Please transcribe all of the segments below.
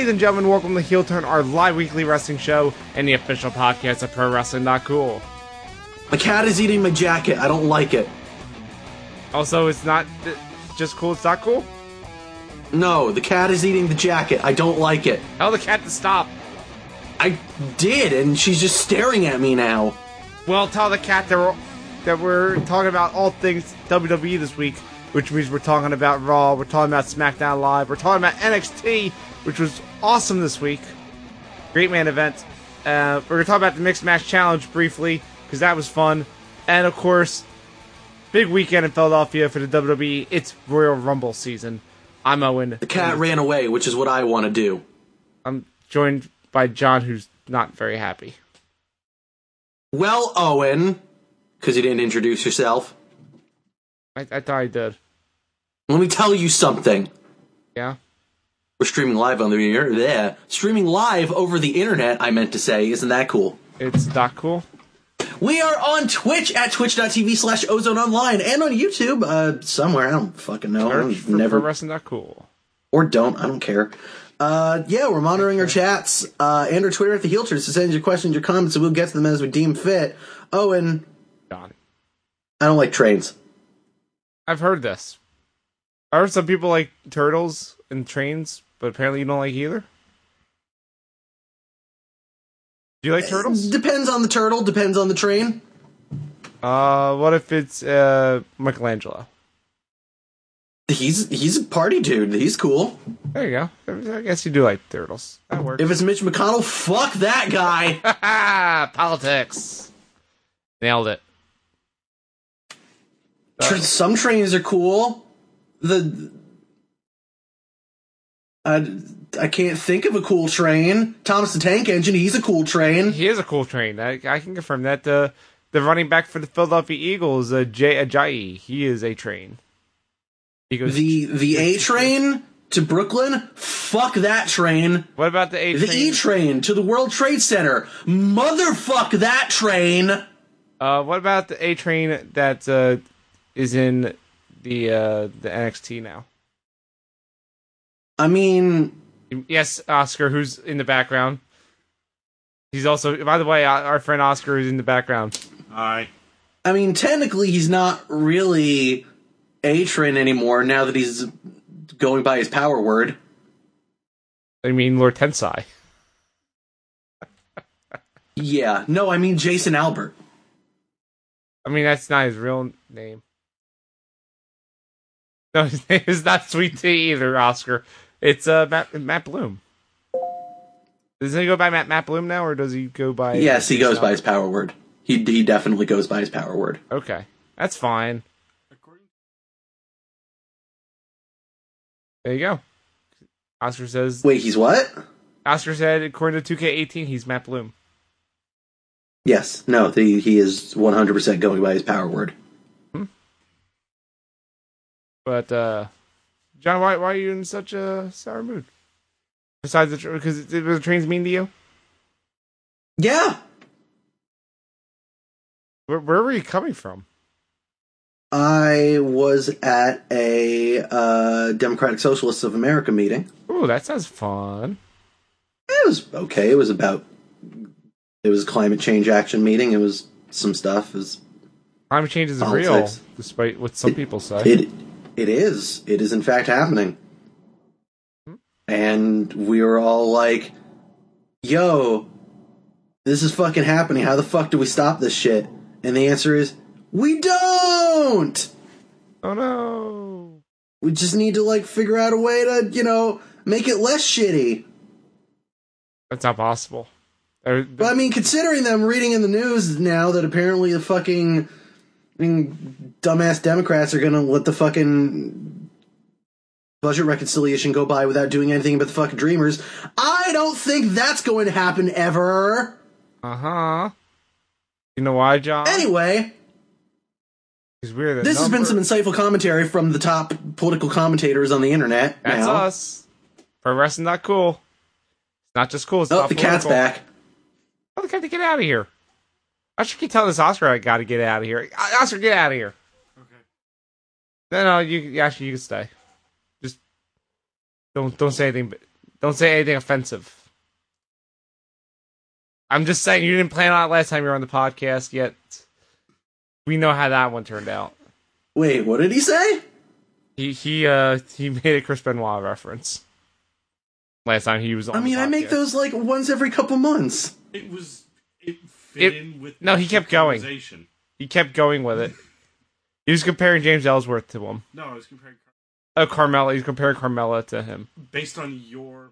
Ladies and gentlemen, welcome to Heel Turn, our live weekly wrestling show and the official podcast of Pro Wrestling Dot Cool. My cat is eating my jacket. I don't like it. Also, it's not just cool, it's not cool. No, the cat is eating the jacket. I don't like it. Tell the cat to stop. I did, and she's just staring at me now. Well, tell the cat that we're, that we're talking about all things WWE this week, which means we're talking about Raw, we're talking about SmackDown Live, we're talking about NXT, which was awesome this week. Great man event. Uh, we're going to talk about the Mixed Match Challenge briefly, because that was fun. And of course, big weekend in Philadelphia for the WWE. It's Royal Rumble season. I'm Owen. The cat ran away, which is what I want to do. I'm joined by John, who's not very happy. Well, Owen, because you didn't introduce yourself, I, I thought I did. let me tell you something. Yeah? We're streaming live on the internet. Yeah, streaming live over the internet. I meant to say, isn't that cool? It's not cool. We are on Twitch at twitch.tv slash ozone online and on YouTube uh, somewhere. I don't fucking know. I Search don't, for never Wrestling Not Cool. or don't. I don't care. Uh, yeah, we're monitoring our chats uh, and our Twitter at the Heel Turn. So send your questions, your comments, and we'll get to them as we deem fit. Oh, and I don't like trains. I've heard this. I heard some people like turtles and trains, but apparently you don't like either. Do you like turtles? Depends on the turtle. Depends on the train. Uh, what if it's uh Michelangelo? He's he's a party dude. He's cool. There you go. I guess you do like turtles. That works. If it's Mitch McConnell, fuck that guy. Politics. Nailed it. Some trains are cool. The I, I can't think of a cool train. Thomas the Tank Engine. He's a cool train. He is a cool train. I, I can confirm that. The the running back for the Philadelphia Eagles, uh, Jay Ajayi, he is a train. He goes. The the A train to Brooklyn. Fuck that train. what about the A The? E train to the World Trade Center. Motherfuck that train. Uh, what about the A train that uh, is in the uh, the NXT now? I mean, Yes, Oscar, who's in the background. He's also, by the way, our our friend Oscar is in the background. Hi. I mean, technically, he's not really A train anymore now that he's going by his power word. I mean, Lord Tensai. Yeah, no, I mean Jason Albert. I mean, that's not his real name. No, his name is not Sweet Tea either, Oscar. It's uh Matt, Matt Bloom. Does he go by Matt, Matt Bloom now, or does he go by? Yes, he goes by his power word. He he definitely goes by his power word. Okay, that's fine. There you go. Oscar says. Wait, he's what? Oscar said, according to 2K18, he's Matt Bloom. Yes, no, he he is one hundred percent going by his power word. Hmm. But uh John, why why are you in such a sour mood? Besides the tr- because it, it, the trains mean to you. Yeah, Where, where were you coming from? I was at a uh, Democratic Socialists of America meeting. Oh, that sounds fun. It was okay. It was about it was a climate change action meeting. It was some stuff. It was Climate change is Politics. real, despite what some people say. It it is. It is in fact happening. And we were all like, "Yo, this is fucking happening. How the fuck do we stop this shit?" And the answer is, "We don't. oh no! We just need to like figure out a way to, you know, make it less shitty." That's not possible. But I mean, considering them reading in the news now that apparently the fucking Dumbass Democrats are gonna let the fucking budget reconciliation go by without doing anything but the fucking dreamers, I don't think that's going to happen ever. Uh huh. You know why, John? Anyway, the this has been some insightful commentary from the top political commentators on the internet. That's now. us. Pro wrestling dot cool. It's not just cool. It's Oh, the cat's back. Oh, the cat to get out of here. I should keep telling this Oscar I got to get out of here. Oscar, get out of here. Okay. No, no, you actually you can stay. Just don't don't say anything. But Don't say anything offensive. I'm just saying you didn't plan on it last time you were on the podcast. Yet we know how that one turned out. Wait, what did he say? He he uh he made a Chris Benoit reference last time he was on. I mean, the I make those like once every couple months. It was it fit It- in with no, he kept going. He kept going with it. He was comparing James Ellsworth to him. No, I was comparing Oh, Carmella. He's comparing Carmella to him. based on your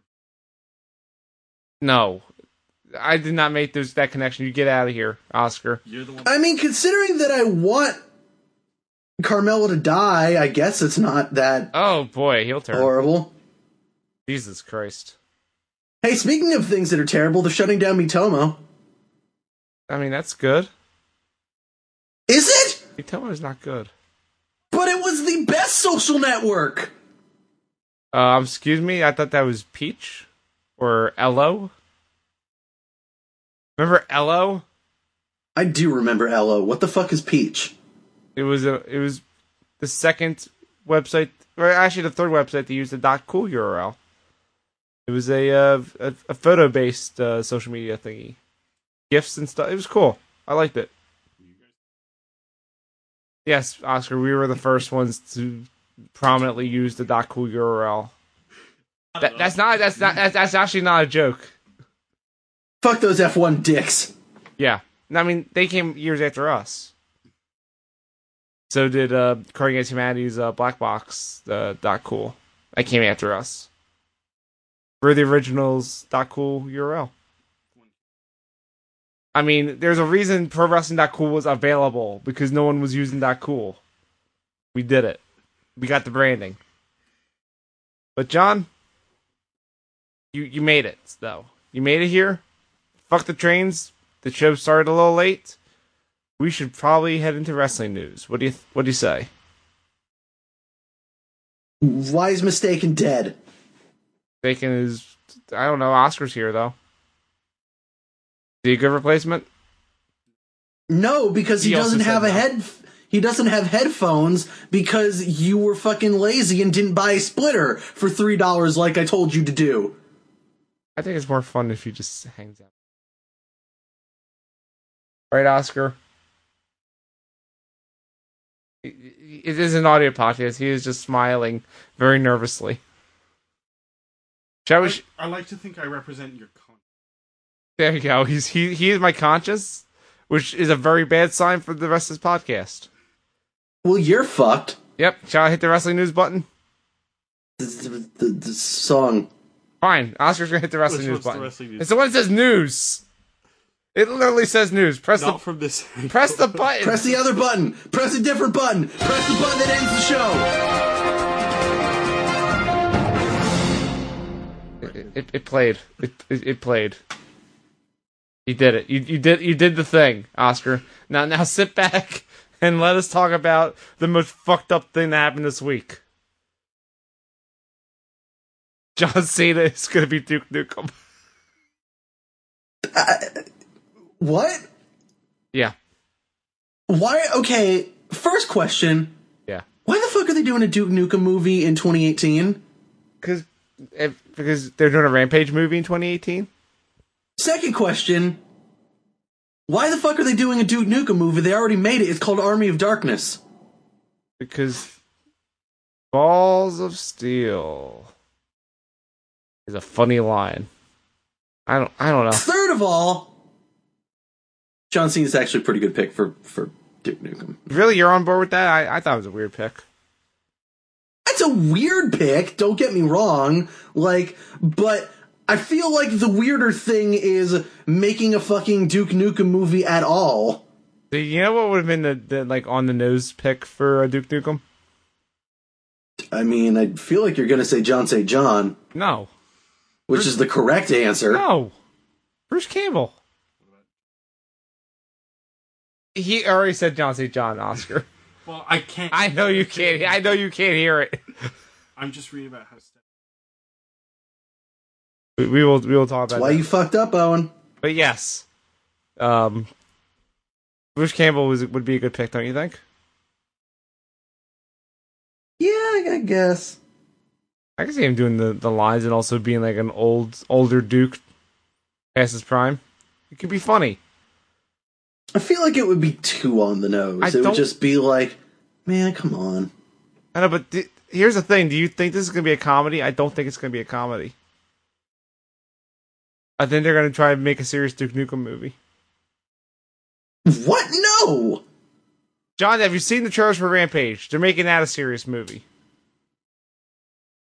No, I did not make those that connection. You get out of here, Oscar. you're the one I mean, considering that I want Carmelo to die, I guess it's not that Oh boy, he'll turn. horrible. Jesus Christ. Hey, speaking of things that are terrible, they're shutting down Miitomo. I mean, that's good. Is it? Miitomo is not good. But it was the best social network. Um, excuse me. I thought that was Peach or Ello. Remember Ello? I do remember Ello. What the fuck is Peach? It was a. It was the second website, or actually the third website to use the dot cool URL. It was a uh, a, a photo based uh, social media thingy, gifs and stuff. It was cool. I liked it. Yes, Oscar, we were the first ones to prominently use the dot cool URL. That, that's not. That's not. That's, that's actually not a joke. Fuck those F1 dicks. Yeah. I mean, they came years after us. So did uh, Cards Against Humanity's uh, Black Box uh, dot cool. That came after us. We're the originals dot cool URL. I mean, there's a reason Pro Wrestling cool was available because no one was using that cool. We did it. We got the branding. But John, you you made it though. You made it here. Fuck the trains. The show started a little late. We should probably head into wrestling news. What do you What do you say? Wise mistaken dead. Bacon is. I don't know. Oscar's here though. Is he a good replacement? No, because he, He doesn't have a no. head. He doesn't have headphones because you were fucking lazy and didn't buy a splitter for three dollars like I told you to do. I think it's more fun if he just hangs out. Right, Oscar. It it is an audio podcast. He is just smiling very nervously. Shall we? I, sh- I like to think I represent your con. There you go. He's he he is my conscience, which is a very bad sign for the rest of this podcast. Well, you're fucked. Yep. Shall I hit the wrestling news button? The, the, the, the song. Fine. Oscar's gonna hit the wrestling Which news one's the button. wrestling news? It's the one that says news. It literally says news. Press Not the from this. press the button. Press the other button. Press a different button. Press the button that ends the show. It, it, it played. It, it it played. You did it. You you did you did the thing, Oscar. Now now sit back and let us talk about the most fucked up thing that happened this week. John Cena is gonna be Duke Nukem. Uh, what? Yeah, Why? Okay. First question. yeah. Why the fuck are they doing a Duke Nukem movie in 2018? Because because they're doing a Rampage movie in 2018. Second question. Why the fuck are they doing a Duke Nukem movie? They already made it. It's called Army of Darkness. Because balls of steel is a funny line. I don't I don't know. Third of all, John Cena's actually a pretty good pick for, for Duke Nukem. Really, you're on board with that? I, I thought it was a weird pick. That's a weird pick, don't get me wrong. Like, but I feel like the weirder thing is making a fucking Duke Nukem movie at all. You know what would have been the, the like on the nose pick for uh, Duke Nukem? I mean, I feel like you're gonna say John St. John, No, which is the correct answer. no, Bruce Campbell. He already said John St. John Oscar. Well, I can't. I know you can't. I know you can't hear it. I'm just reading about how. We, we will. We will talk about That's why that. you fucked up, Owen. But yes, um, Bruce Campbell was would be a good pick, don't you think? Yeah, I guess. I can see him doing the, the lines and also being like an old older Duke past his prime. It could be funny. I feel like it would be too on the nose. I it would just be like, man, come on. I know, but th- here's the thing: Do you think this is gonna be a comedy? I don't think it's gonna be a comedy. I think they're gonna try and make a serious Duke Nukem movie. What? No. John, have you seen the trailers for Rampage? They're making that a serious movie.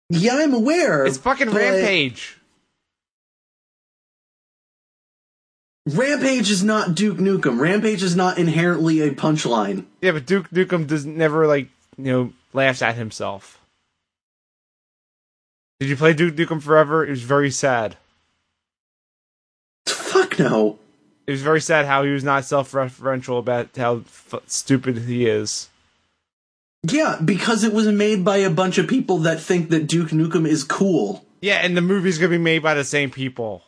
Yeah, I'm aware. It's fucking but Rampage. Rampage is not Duke Nukem. Rampage is not inherently a punchline. Yeah, but Duke Nukem does never like you know laughs at himself. Did you play Duke Nukem Forever? It was very sad. No. It was very sad how he was not self-referential about how f- stupid he is. Yeah, because it was made by a bunch of people that think that Duke Nukem is cool. Yeah, and the movie's gonna be made by the same people.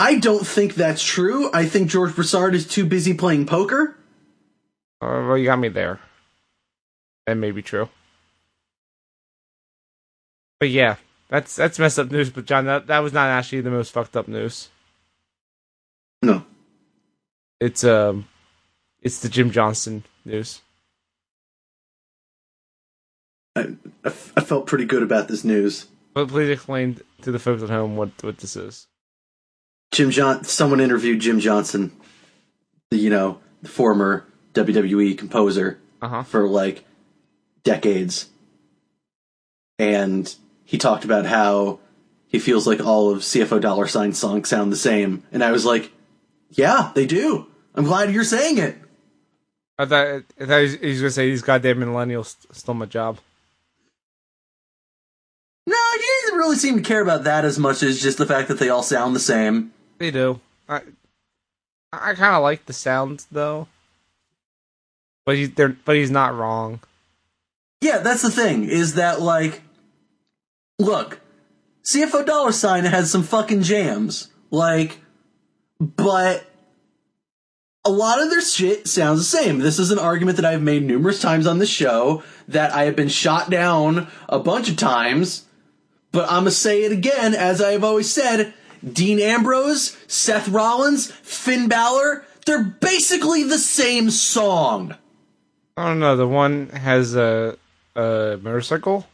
I don't think that's true. I think George Broussard is too busy playing poker. Uh, well, you got me there. That may be true. But yeah, that's that's messed up news. But John, that that was not actually the most fucked up news. No. It's um, it's the Jim Johnson news. I, I, f- I felt pretty good about this news. But please explain to the folks at home what what this is. Jim John someone interviewed Jim Johnson, the you know, the former WWE composer Uh huh. for like decades. And he talked about how he feels like all of CFO dollar sign songs sound the same. And I was like, Yeah, they do. I'm glad you're saying it. I thought, I thought he was- gonna say these goddamn millennials stole my job. No, you didn't really seem to care about that as much as just the fact that they all sound the same. They do. I I kind of like the sound though. But he's there. But he's not wrong. Yeah, that's the thing, is that like look, CFO dollar sign has some fucking jams. Like but a lot of their shit sounds the same. This is an argument that I've made numerous times on the show that I have been shot down a bunch of times. But I'm gonna say it again, as I have always said. Dean Ambrose, Seth Rollins, Finn Balor, they're basically the same song. I don't know. The one has a a motorcycle.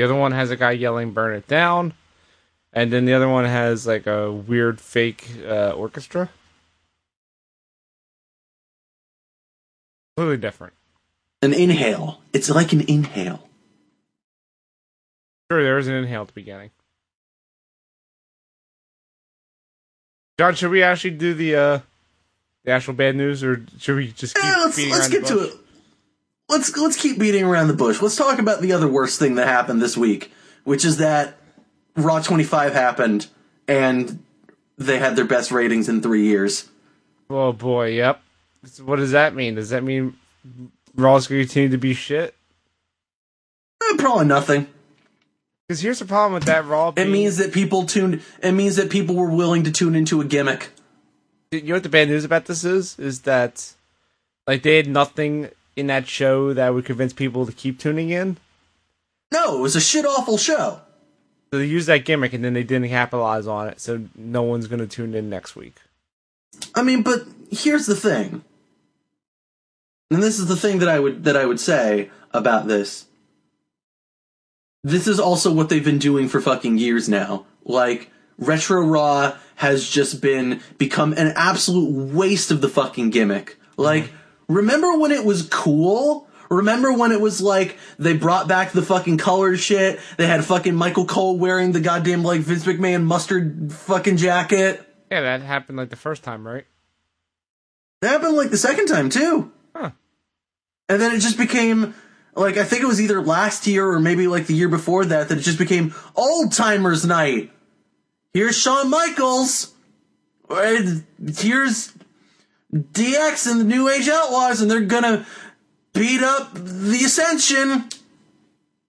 The other one has a guy yelling "Burn it down," and then the other one has like a weird fake uh, orchestra. Completely different. An inhale. It's like an inhale. Sure, there is an inhale at the beginning. John, should we actually do the uh the actual bad news, or should we just keep Eh, let's let's get to it. Let's let's keep beating around the bush. Let's talk about the other worst thing that happened this week, which is that Raw 25 happened and they had their best ratings in three years. Oh boy, yep. So what does that mean? Does that mean Raw's going to continue to be shit? Eh, probably nothing. Because here's the problem with that Raw. It means that people tuned. It means that people were willing to tune into a gimmick. you know what the bad news about this is? Is that like they had nothing in that show that would convince people to keep tuning in. No, it was a shit awful show. So they used that gimmick and then they didn't capitalize on it. So no one's going to tune in next week. I mean, but here's the thing. And this is the thing that I would that I would say about this. This is also what they've been doing for fucking years now. Like Retro Raw has just been become an absolute waste of the fucking gimmick. Like remember when it was cool? Remember when it was like they brought back the fucking colored shit? They had fucking Michael Cole wearing the goddamn like Vince McMahon mustard fucking jacket. Yeah, that happened like the first time, right? That happened like the second time too. Huh. And then it just became like I think it was either last year or maybe like the year before that that it just became old timers night. Here's Shawn Michaels. Here's DX and the New Age Outlaws, and they're gonna beat up the Ascension.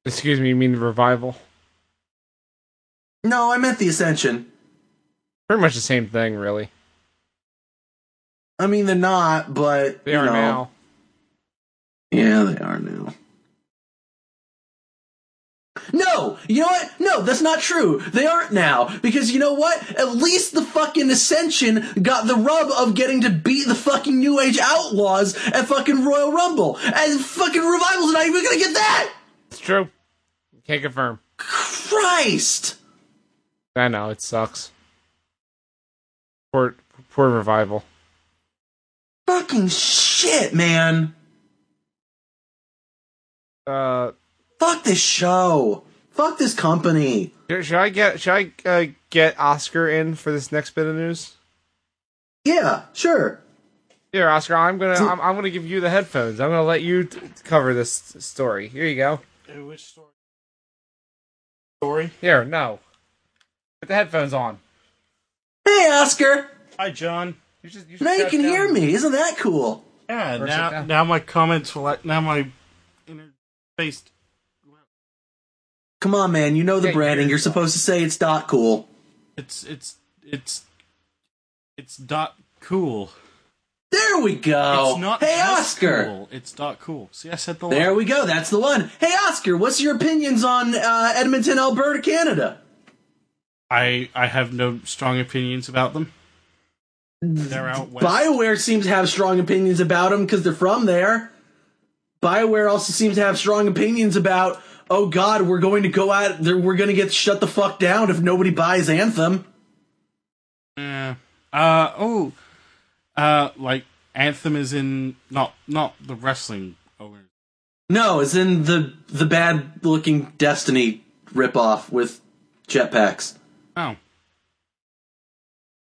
Excuse me, you mean the revival? No, I meant the Ascension. Pretty much the same thing, really. I mean they're not, but They are know. now. Yeah, they are now. No, you know what? No, that's not true. They aren't now. Because you know what? At least the fucking Ascension got the rub of getting to beat the fucking New Age Outlaws at fucking Royal Rumble. And fucking Revival's not even gonna get that! It's true. Can't confirm. Christ! I know it sucks. Poor, poor revival. Fucking shit, man. Uh, Fuck this show. Fuck this company. should should I get should I uh, get Oscar in for this next bit of news? Yeah, sure. Here, Oscar, I'm gonna I'm, I'm gonna give you the headphones. I'm gonna let you t- cover this story. Here you go. Which story? Story? Here, no. Put the headphones on. Hey, Oscar. Hi, John. You just, you should Now you can down. hear me. Isn't that cool? Yeah, Or now, now my comments will, like now my inner faced. Come on, man. You know the branding. you're- You're supposed to say it's dot cool. It's, it's, it's, it's dot cool. There we go. It's not hey, Oscar. cool. It's dot cool. See, I said the There line. we go. That's the one. Hey, Oscar. What's your opinions on uh, Edmonton, Alberta, Canada? I, I have no strong opinions about them. They're out west. Bioware seems to have strong opinions about them because they're from there. Bioware also seems to have strong opinions about. Oh God, we're going to go out. We're going to get shut the fuck down if nobody buys Anthem. Yeah. Uh oh. Uh, like Anthem is in not not the wrestling. No, it's in the the bad looking Destiny ripoff with jetpacks. Oh.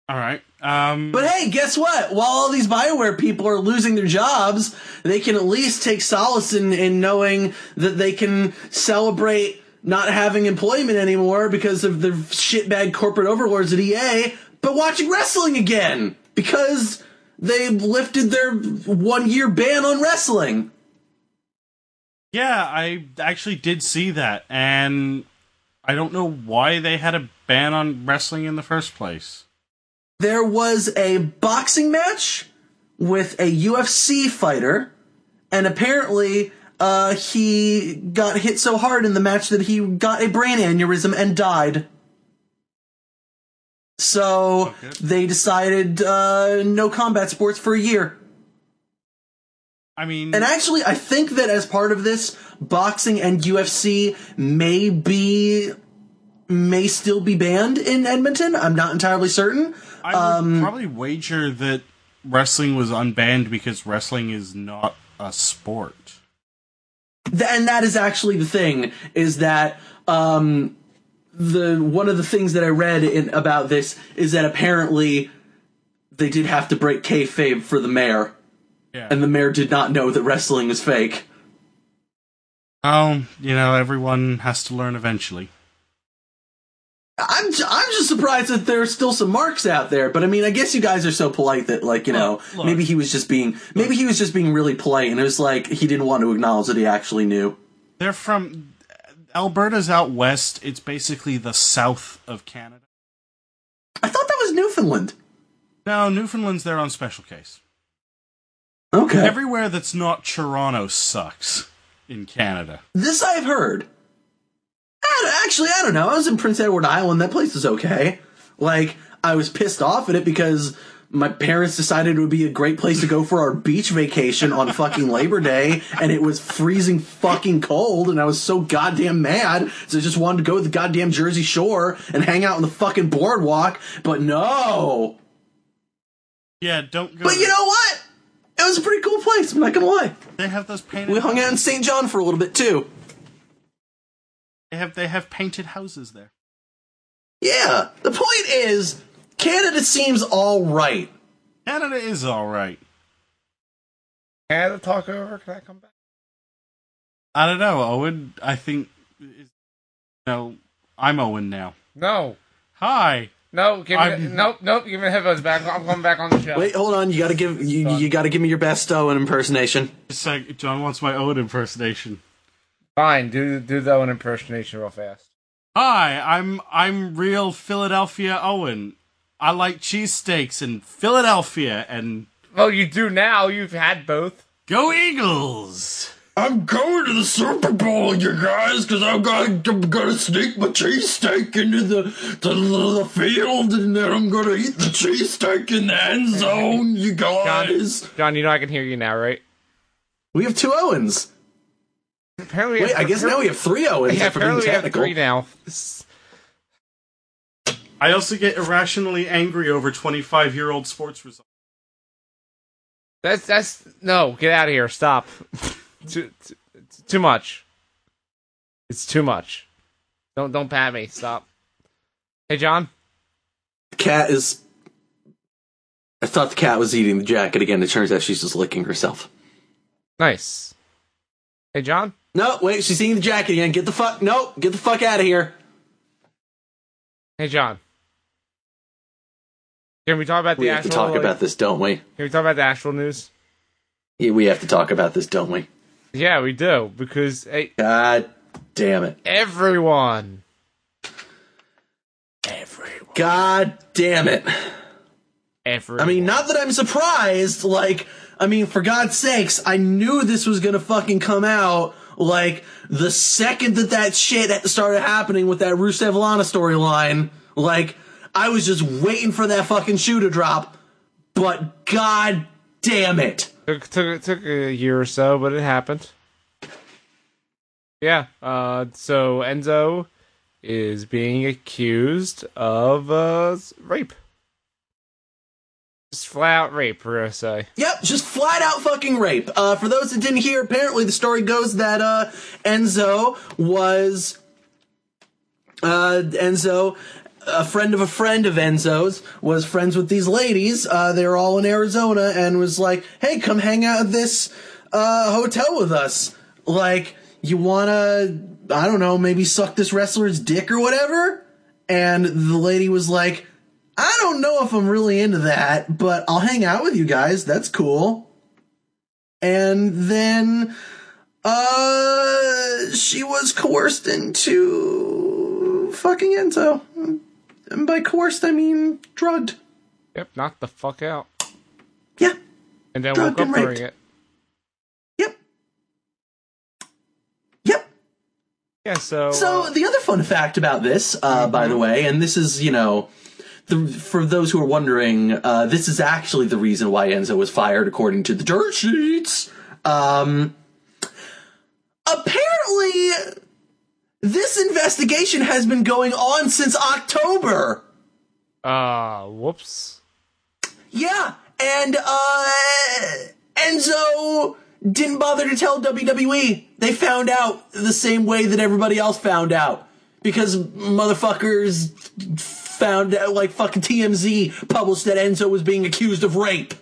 All right. Um. But hey, guess what? While all these Bioware people are losing their jobs, they can at least take solace in, in knowing that they can celebrate not having employment anymore because of the shitbag corporate overlords at EA, but watching wrestling again because they lifted their one year ban on wrestling. yeah, I actually did see that, and I don't know why they had a ban on wrestling in the first place. There was a boxing match with a UFC fighter, and apparently uh, he got hit so hard in the match that he got a brain aneurysm and died. So Okay. they decided uh, no combat sports for a year. I mean, And actually, I think that as part of this, boxing and UFC may be may still be banned in Edmonton. I'm not entirely certain. I would um, probably wager that wrestling was unbanned because wrestling is not a sport. Th- and that is actually the thing is that um the one of the things that I read in about this is that apparently they did have to break kayfabe for the mayor, Yeah. and the mayor did not know that wrestling is fake. oh, you know, everyone has to learn eventually. I'm j- I'm just surprised that there are still some marks out there, but I mean, I guess you guys are so polite that like you know Look, look. maybe he was just being maybe he was just being really polite, and it was like he didn't want to acknowledge that he actually knew. They're from Alberta's out west. It's basically the south of Canada. I thought that was Newfoundland. No, Newfoundland's there on special case. Okay, Everywhere that's not Toronto sucks in Canada. This I've heard. I actually, I don't know. I was in Prince Edward Island. That place is okay. Like, I was pissed off at it because my parents decided it would be a great place to go for our beach vacation on fucking Labor Day, and it was freezing fucking cold, and I was so goddamn mad. So I just wanted to go to the goddamn Jersey Shore and hang out on the fucking boardwalk. But no. Yeah, don't go. But you know what? It was a pretty cool place. I'm not gonna lie. they have those painted. We hung out in St. John for a little bit too. They have they have painted houses there. Yeah, the point is, Canada seems all right. Canada is all right. Can I talk over? Can I come back? I don't know, Owen. I think. No, I'm Owen now. No. Hi. No, give me I'm- nope, nope. Give me the headphones back. I'm going back on the show. Wait, hold on. You gotta give you, you gotta give me your best Owen impersonation. Just like John wants my Owen impersonation. Fine, do do the Owen impersonation real fast. Hi, I'm I'm real Philadelphia Owen. I like cheesesteaks in Philadelphia and Well, you do now. You've had both. go Eagles. I'm going to the Super Bowl, you guys, because I'm gonna, I'm gonna sneak my cheesesteak into the, to the, the field, and then I'm gonna eat the cheesesteak in the end zone, you guys. John, you know I can hear you now, right? We have two Owens. Apparently, Wait, I guess now we have three Owens. Yeah, if we're being apparently we have technical. three now. I also get irrationally angry over 25 year old sports results. That's that's no. Get out of here. Stop. too, too too much. It's too much. Don't don't pat me. Stop. Hey, John. The cat is. I thought the cat was eating the jacket again. It turns out she's just licking herself. Nice. Hey, John. No, wait, she's eating the jacket again. Get the fuck. No, get the fuck out of here. Hey, John. Can we talk about the We have to talk like- about this, don't we? Can we talk about the actual news? Yeah, we have to talk about this, don't we? Yeah, we do because hey, God damn it. Everyone, everyone. God damn it. Everyone. I mean, not that I'm surprised. Like, I mean, for God's sakes, I knew this was gonna fucking come out. Like, the second that that shit started happening with that Rusev Lana storyline, like, I was just waiting for that fucking shoe to drop. But God damn it. took took took a year or so, but it happened. Yeah. Uh. So Enzo is being accused of uh rape. Just flat out rape, we're. Yep, just flat out fucking rape. Uh, for those that didn't hear, apparently the story goes that uh, Enzo was uh, Enzo, a friend of a friend of Enzo's, was friends with these ladies. Uh, they were all in Arizona and was like, "Hey, come hang out at this uh, hotel with us. Like, you wanna, I don't know, maybe suck this wrestler's dick or whatever." And the lady was like. I don't know if I'm really into that, but I'll hang out with you guys. That's cool. And then uh she was coerced into fucking Enzo. And by coerced I mean drugged. Yep. Knocked the fuck out, Yeah. and then Drugged woke up during it. Yep. Yep. Yeah. So. So uh, the other fun fact about this, uh, by the way, and this is, you know, the, for those who are wondering, uh, this is actually the reason why Enzo was fired, according to the dirt sheets. Um, apparently, this investigation has been going on since October. uh. Whoops. Yeah, and uh, Enzo didn't bother to tell WWE. They found out the same way that everybody else found out because motherfuckers found out like fucking TMZ published that Enzo was being accused of rape.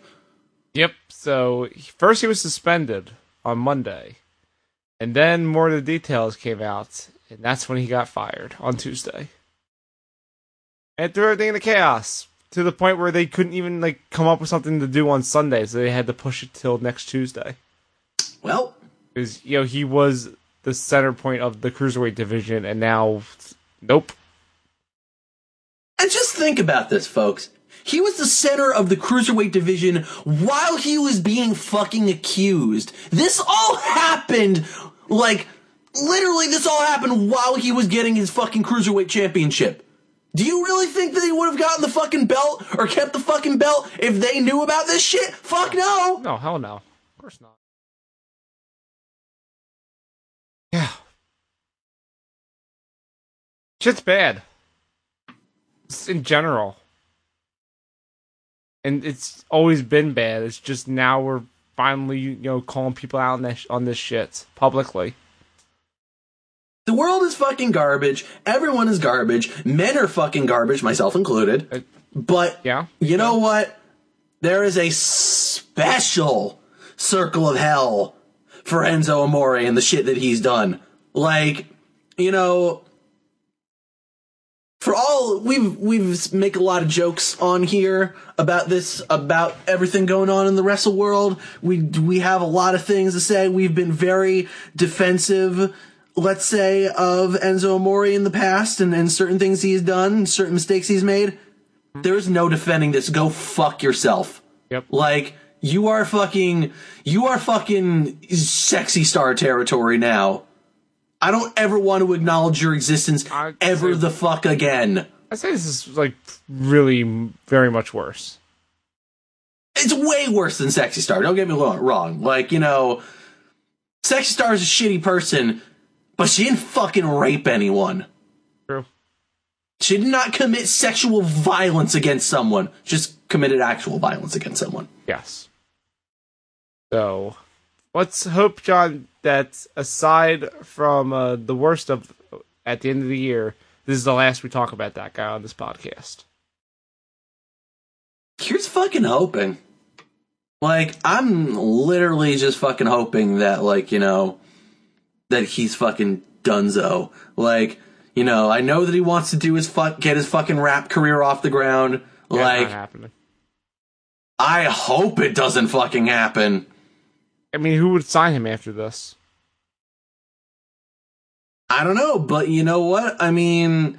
Yep. So first he was suspended on Monday, and then more of the details came out, and that's when he got fired on Tuesday. And threw everything into chaos to the point where they couldn't even like come up with something to do on Sunday, so they had to push it till next Tuesday. Well, Because you know he was the center point of the cruiserweight division, and now, nope. And just think about this, folks. He was the center of the cruiserweight division while he was being fucking accused. This all happened like literally this all happened while he was getting his fucking cruiserweight championship. Do you really think that he would have gotten the fucking belt or kept the fucking belt if they knew about this shit? Fuck no. No, hell no. Of course not. Yeah. Shit's bad. Just in general. And it's always been bad. It's just now we're finally, you know, calling people out on this, on this shit publicly. The world is fucking garbage. Everyone is garbage. Men are fucking garbage, myself included. Uh, But Yeah. You know what? There is a special circle of hell for Enzo Amore and the shit that he's done. Like, you know, for all we've we've make a lot of jokes on here about this about everything going on in the wrestle world. We we have a lot of things to say. We've been very defensive, let's say, of Enzo Amore in the past and, and certain things he's done, certain mistakes he's made. There's no defending this. Go fuck yourself. Yep. Like you are fucking, you are fucking sexy star territory now. I don't ever want to acknowledge your existence I'd ever say- the fuck again. I say this is like really very much worse. It's way worse than Sexy Star. Don't get me wrong. Like, you know, Sexy Star is a shitty person, but she didn't fucking rape anyone. True. She did not commit sexual violence against someone. Just committed actual violence against someone. Yes. So, let's hope, John, that aside from uh, the worst of at the end of the year, this is the last we talk about that guy on this podcast. Here's fucking hoping. Like, I'm literally just fucking hoping that, like, you know, that he's fucking dunzo. Like, you know, I know that he wants to do his fuck, get his fucking rap career off the ground. Yeah, like. I hope it doesn't fucking happen. I mean, who would sign him after this? I don't know, but you know what? I mean,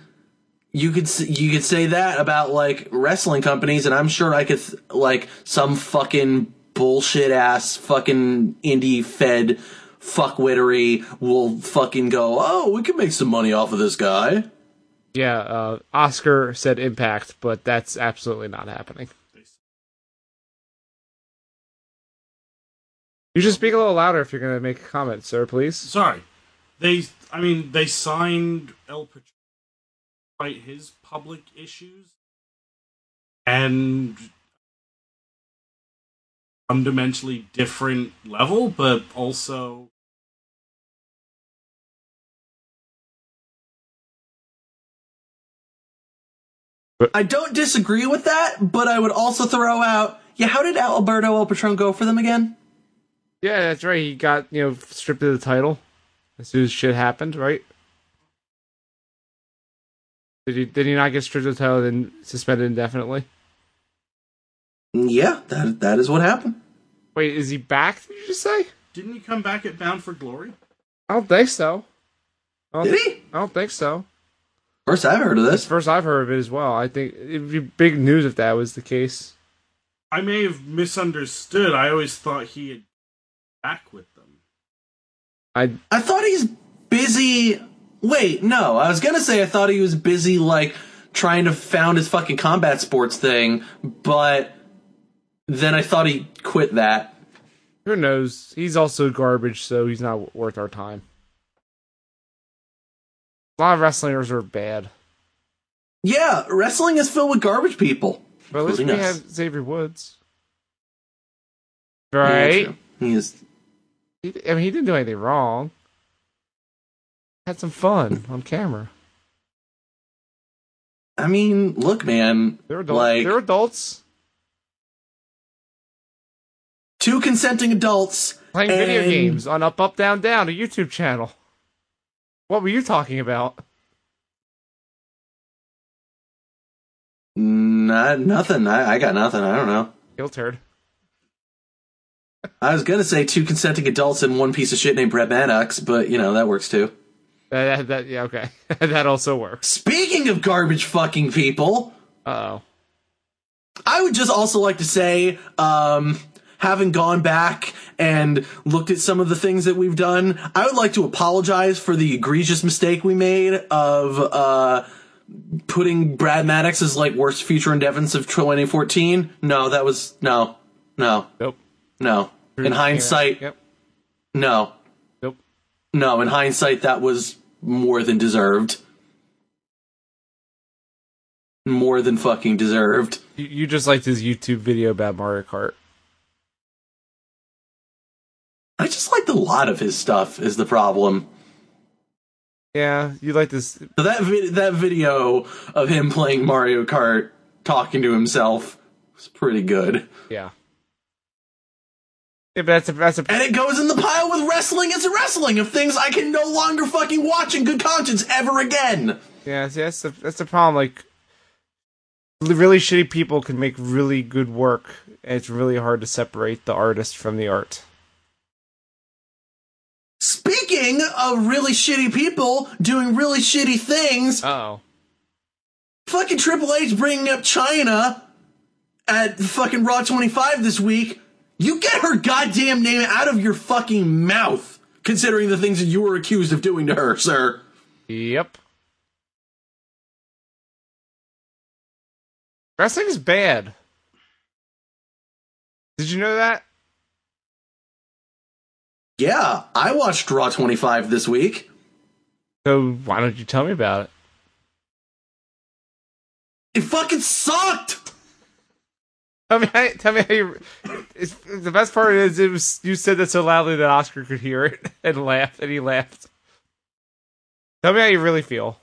you could you could say that about like wrestling companies, and I'm sure I could th- like some fucking bullshit ass fucking indie fed fuckwittery will fucking go, oh, we can make some money off of this guy. Yeah, uh, Oscar said Impact, but that's absolutely not happening. You should speak a little louder if you're going to make a comment, sir, please. Sorry, they. I mean, they signed El Patron, fight his public issues, and fundamentally different level, but also I don't disagree with that, but I would also throw out, yeah, how did Alberto El Patron go for them again? Yeah, that's right. He got, you know, stripped of the title as soon as shit happened, right? Did he, did he not get stripped of the title and suspended indefinitely? Mm, yeah, that that is what happened. Wait, is he back, did you just say? didn't he come back at Bound for Glory? I don't think so. I don't, Did he? I don't think so. First I've heard of this. first I've heard of it as well. I think it'd be big news if that was the case. I may have misunderstood. I always thought he had back with them. I I thought he's busy. Wait, no. I was gonna say I thought he was busy, like trying to found his fucking combat sports thing, but then I thought he quit that. who knows? He's also garbage, so he's not worth our time. A lot of wrestlers are bad, Yeah, wrestling is filled with garbage people. but at least we Including us. have Xavier Woods, right? true. He is. He, I mean, he didn't do anything wrong. Had some fun on camera. I mean, look, man. They're adults. Like They're adults two consenting adults playing video games on Up Up Down Down, a YouTube channel. What were you talking about? Not nothing. I, I got nothing. I don't know. Heel turd. I was gonna say two consenting adults and one piece of shit named Brad Maddox, but you know that works too. That, that, that- yeah, okay. that also works. Speaking of garbage fucking people, Uh oh. I would just also like to say, um, having gone back and looked at some of the things that we've done, I would like to apologize for the egregious mistake we made of uh, putting Brad Maddox as like worst future endeavors of 2014. No, that was no, no, Nope. no. In hindsight, Yep. no, Nope. no. In hindsight, that was more than deserved. More than fucking deserved. You, you just liked his YouTube video about Mario Kart. I just liked a lot of his stuff. Is the problem? Yeah, you like this. So that vid- that video of him playing Mario Kart, talking to himself, was pretty good. Yeah. Yeah, but that's a that's a And it goes in the pile with wrestling is wrestling of things I can no longer fucking watch in good conscience ever again. yeah. See, that's the that's the problem. Like, really shitty people can make really good work, and it's really hard to separate the artist from the art. Speaking of really shitty people doing really shitty things, Oh. fucking Triple H bringing up Chyna at fucking Raw 25 this week. You get her goddamn name out of your fucking mouth, considering the things that you were accused of doing to her, sir. Yep. Wrestling's bad. Did you know that? Yeah, I watched Raw 25 this week. So why don't you tell me about it? It fucking sucked. Tell me, how, tell me how you. It's, the best part is it was you said that so loudly that Oscar could hear it and laugh, and he laughed. Tell me how you really feel.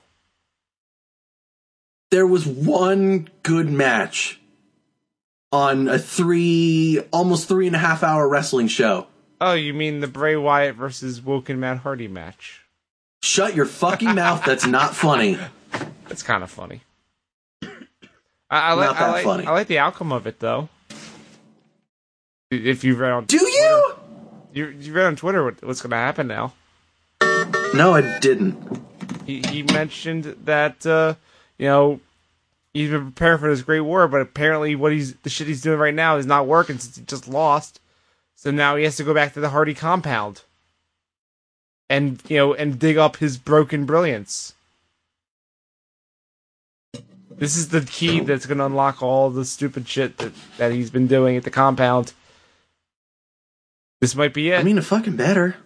There was one good match on a three, almost three and a half hour wrestling show. Oh, you mean the Bray Wyatt versus Woken Matt Hardy match? Shut your fucking mouth. That's not funny. That's kind of funny. I, I, like, I like funny. I like the outcome of it though. If you read on Do you? you, you read on Twitter what, what's going to happen now. No, I didn't. He he mentioned that uh, you know he's been preparing for this great war, but apparently what he's the shit he's doing right now is not working since he just lost. So now he has to go back to the Hardy compound and you know and dig up his broken brilliance. This is the key that's going to unlock all the stupid shit that, that he's been doing at the compound. This might be it. I mean, it fucking better.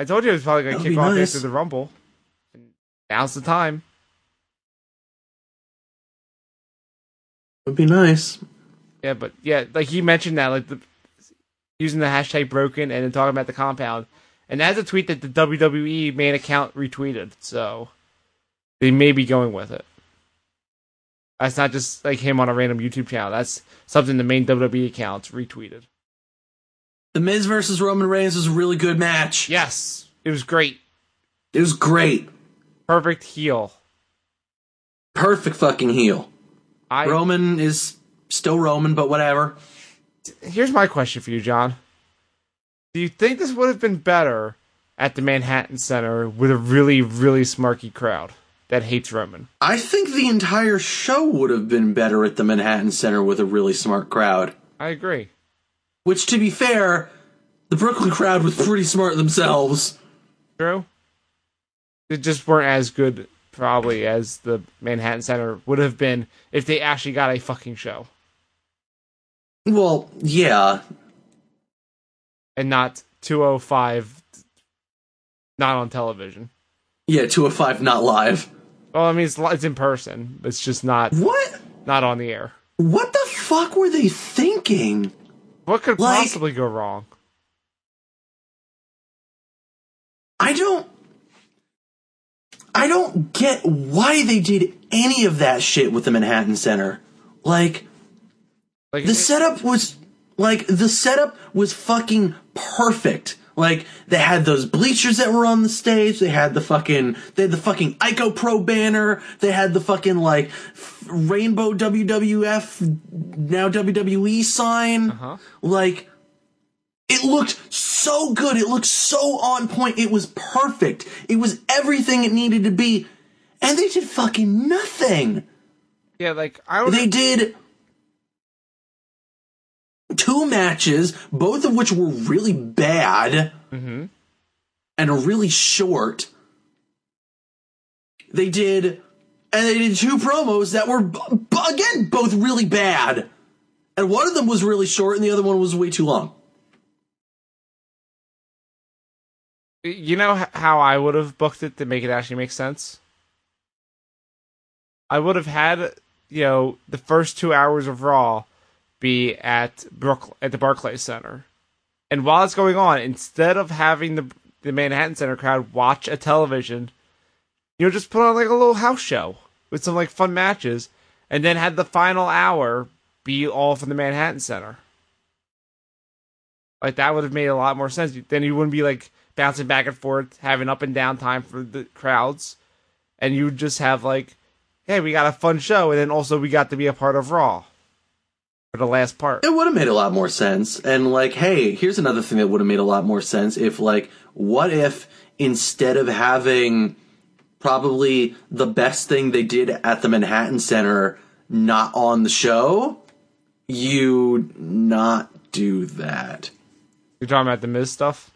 I told you it was probably going to kick off nice. after the Rumble. And now's the time. Would be nice. Yeah, but yeah, like he mentioned that, like the using the hashtag broken and then talking about the compound, and that's a tweet that the WWE main account retweeted. So they may be going with it. That's not just like him on a random YouTube channel. That's something the main WWE accounts retweeted. The Miz versus Roman Reigns was a really good match. Yes, it was great. It was great. Perfect heel. Perfect fucking heel. I Roman is still Roman, but whatever. here's my question for you, John. Do you think this would have been better at the Manhattan Center with a really, really smarky crowd that hates Roman? I think the entire show would have been better at the Manhattan Center with a really smart crowd. I agree. Which, to be fair, the Brooklyn crowd was pretty smart themselves. True. They just weren't as good, probably, as the Manhattan Center would have been if they actually got a fucking show Well, yeah. and not 205 not on television. Yeah, 205 not live. Well, I mean, it's, it's in person. It's just not What? not on the air. What the fuck were they thinking? What could Like- possibly go wrong? I don't. I don't get why they did any of that shit with the Manhattan Center. Like, Like the it- setup was like the setup was fucking perfect. Like they had those bleachers that were on the stage. They had the fucking they had the fucking Ico Pro banner. They had the fucking like f- rainbow WWF now WWE sign. Uh-huh. Like it looked so good. It looked so on point. It was perfect. It was everything it needed to be. And they did fucking nothing. yeah, like I don't. They did two matches, both of which were really bad Mhm. and really short. They did, and they did two promos that were, b- again, both really bad. And one of them was really short, and the other one was way too long. You know how I would have booked it to make it actually make sense? I would have had, you know, the first two hours of Raw be at Brook at the Barclays Center, and while it's going on, instead of having the the Manhattan Center crowd watch a television, you know, just put on like a little house show with some like fun matches, and then had the final hour be all from the Manhattan Center. Like that would have made a lot more sense. Then you wouldn't be like bouncing back and forth, having up and down time for the crowds, and you would just have like, hey, we got a fun show, and then also we got to be a part of Raw for the last part. It would have made a lot more sense. And like, hey, here's another thing that would have made a lot more sense if like, what if instead of having probably the best thing they did at the Manhattan Center not on the show, you not do that. You're talking about the Miz stuff?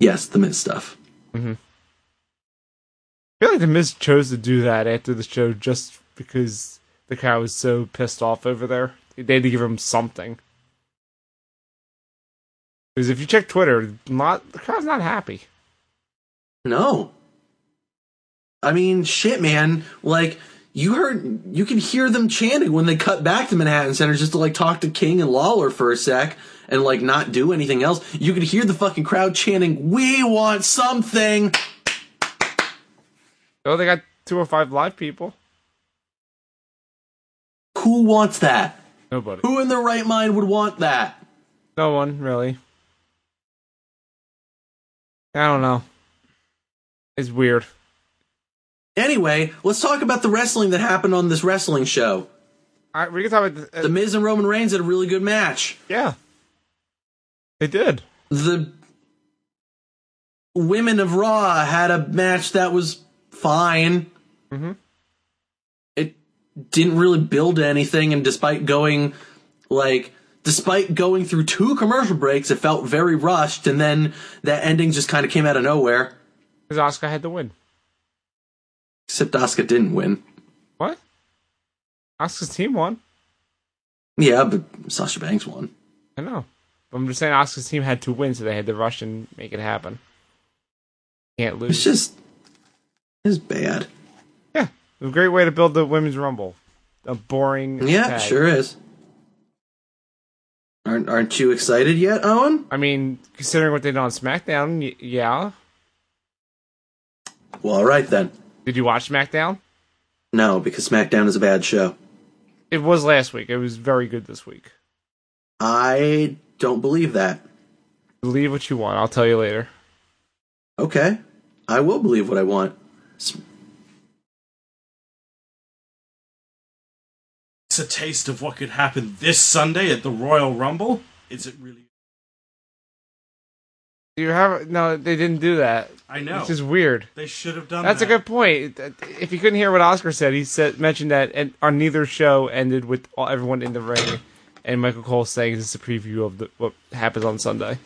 Yes, the Miz stuff. Mm-hmm. I feel like the Miz chose to do that after the show just because the crowd was so pissed off over there. They had to give him something. Because if you check Twitter, not the crowd's not happy. No. I mean, shit, man. Like, you heard, you can hear them chanting when they cut back to Manhattan Center just to, like, talk to King and Lawler for a sec and, like, not do anything else. You could hear the fucking crowd chanting, We want something! Oh, they got two or five live people. Who wants that? Nobody. Who in their right mind would want that? No one really. I don't know. It's weird. Anyway, let's talk about the wrestling that happened on this wrestling show. All right, we can talk about the, uh, The Miz and Roman Reigns had a really good match. yeah. They did. the women of Raw had a match that was fine. Mhm. Didn't really build anything, and despite going like despite going through two commercial breaks, it felt very rushed, and then that ending just kind of came out of nowhere. Because Oscar had to win. Except Oscar didn't win. What? Oscar's team won. Yeah, but Sasha Banks won. I know. But I'm just saying Oscar's team had to win, so they had to rush and make it happen. Can't lose. It's just it's bad. Yeah. It was a great way to build the women's rumble. A boring Yeah, tag. sure is. Aren't aren't you excited yet, Owen? I mean, considering what they did on SmackDown, y- yeah. Well, all right then. Did you watch SmackDown? No, because SmackDown is a bad show. It was last week. It was very good this week. I don't believe that. Believe what you want. I'll tell you later. Okay. I will believe what I want. It's a taste of what could happen this Sunday at the Royal Rumble. Is it really? You have no. They didn't do that. I know. It's is weird. They should have done that. That's a good point. If you couldn't hear what Oscar said, he said mentioned that and on neither show ended with all, everyone in the ring, and Michael Cole saying this is a preview of the, what happens on Sunday.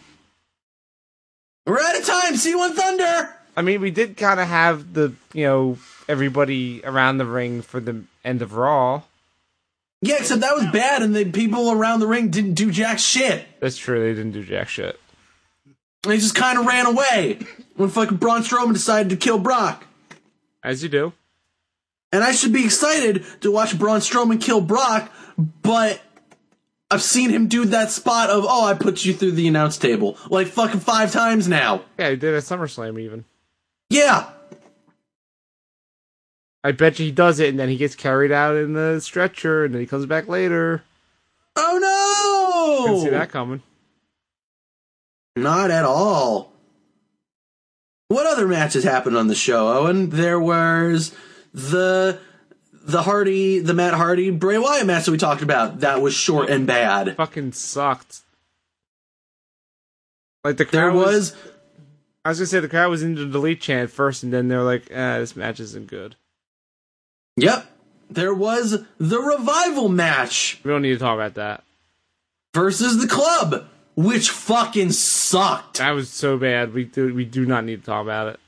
We're out of time. See you on Thunder. I mean, we did kind of have the you know everybody around the ring for the end of Raw. Yeah, except that was bad, and the people around the ring didn't do jack shit. That's true. They didn't do jack shit. They just kind of ran away when fucking Braun Strowman decided to kill Brock. As you do. And I should be excited to watch Braun Strowman kill Brock, but I've seen him do that spot of, oh, I put you through the announce table like fucking five times now. Yeah, he did at SummerSlam even. Yeah. I bet you he does it, and then he gets carried out in the stretcher, and then he comes back later. Oh no! Didn't see that coming. Not at all. What other matches happened on the show, Owen? There was the the Hardy, the Matt Hardy Bray Wyatt match that we talked about. That was short and bad. Fucking sucked. Like the crowd There was, was I was gonna say the crowd was into the delete chant first, and then they're like, "Ah, this match isn't good." Yep. There was the revival match We don't need to talk about that. versus the club, which fucking sucked. That was so bad. We do we do not need to talk about it.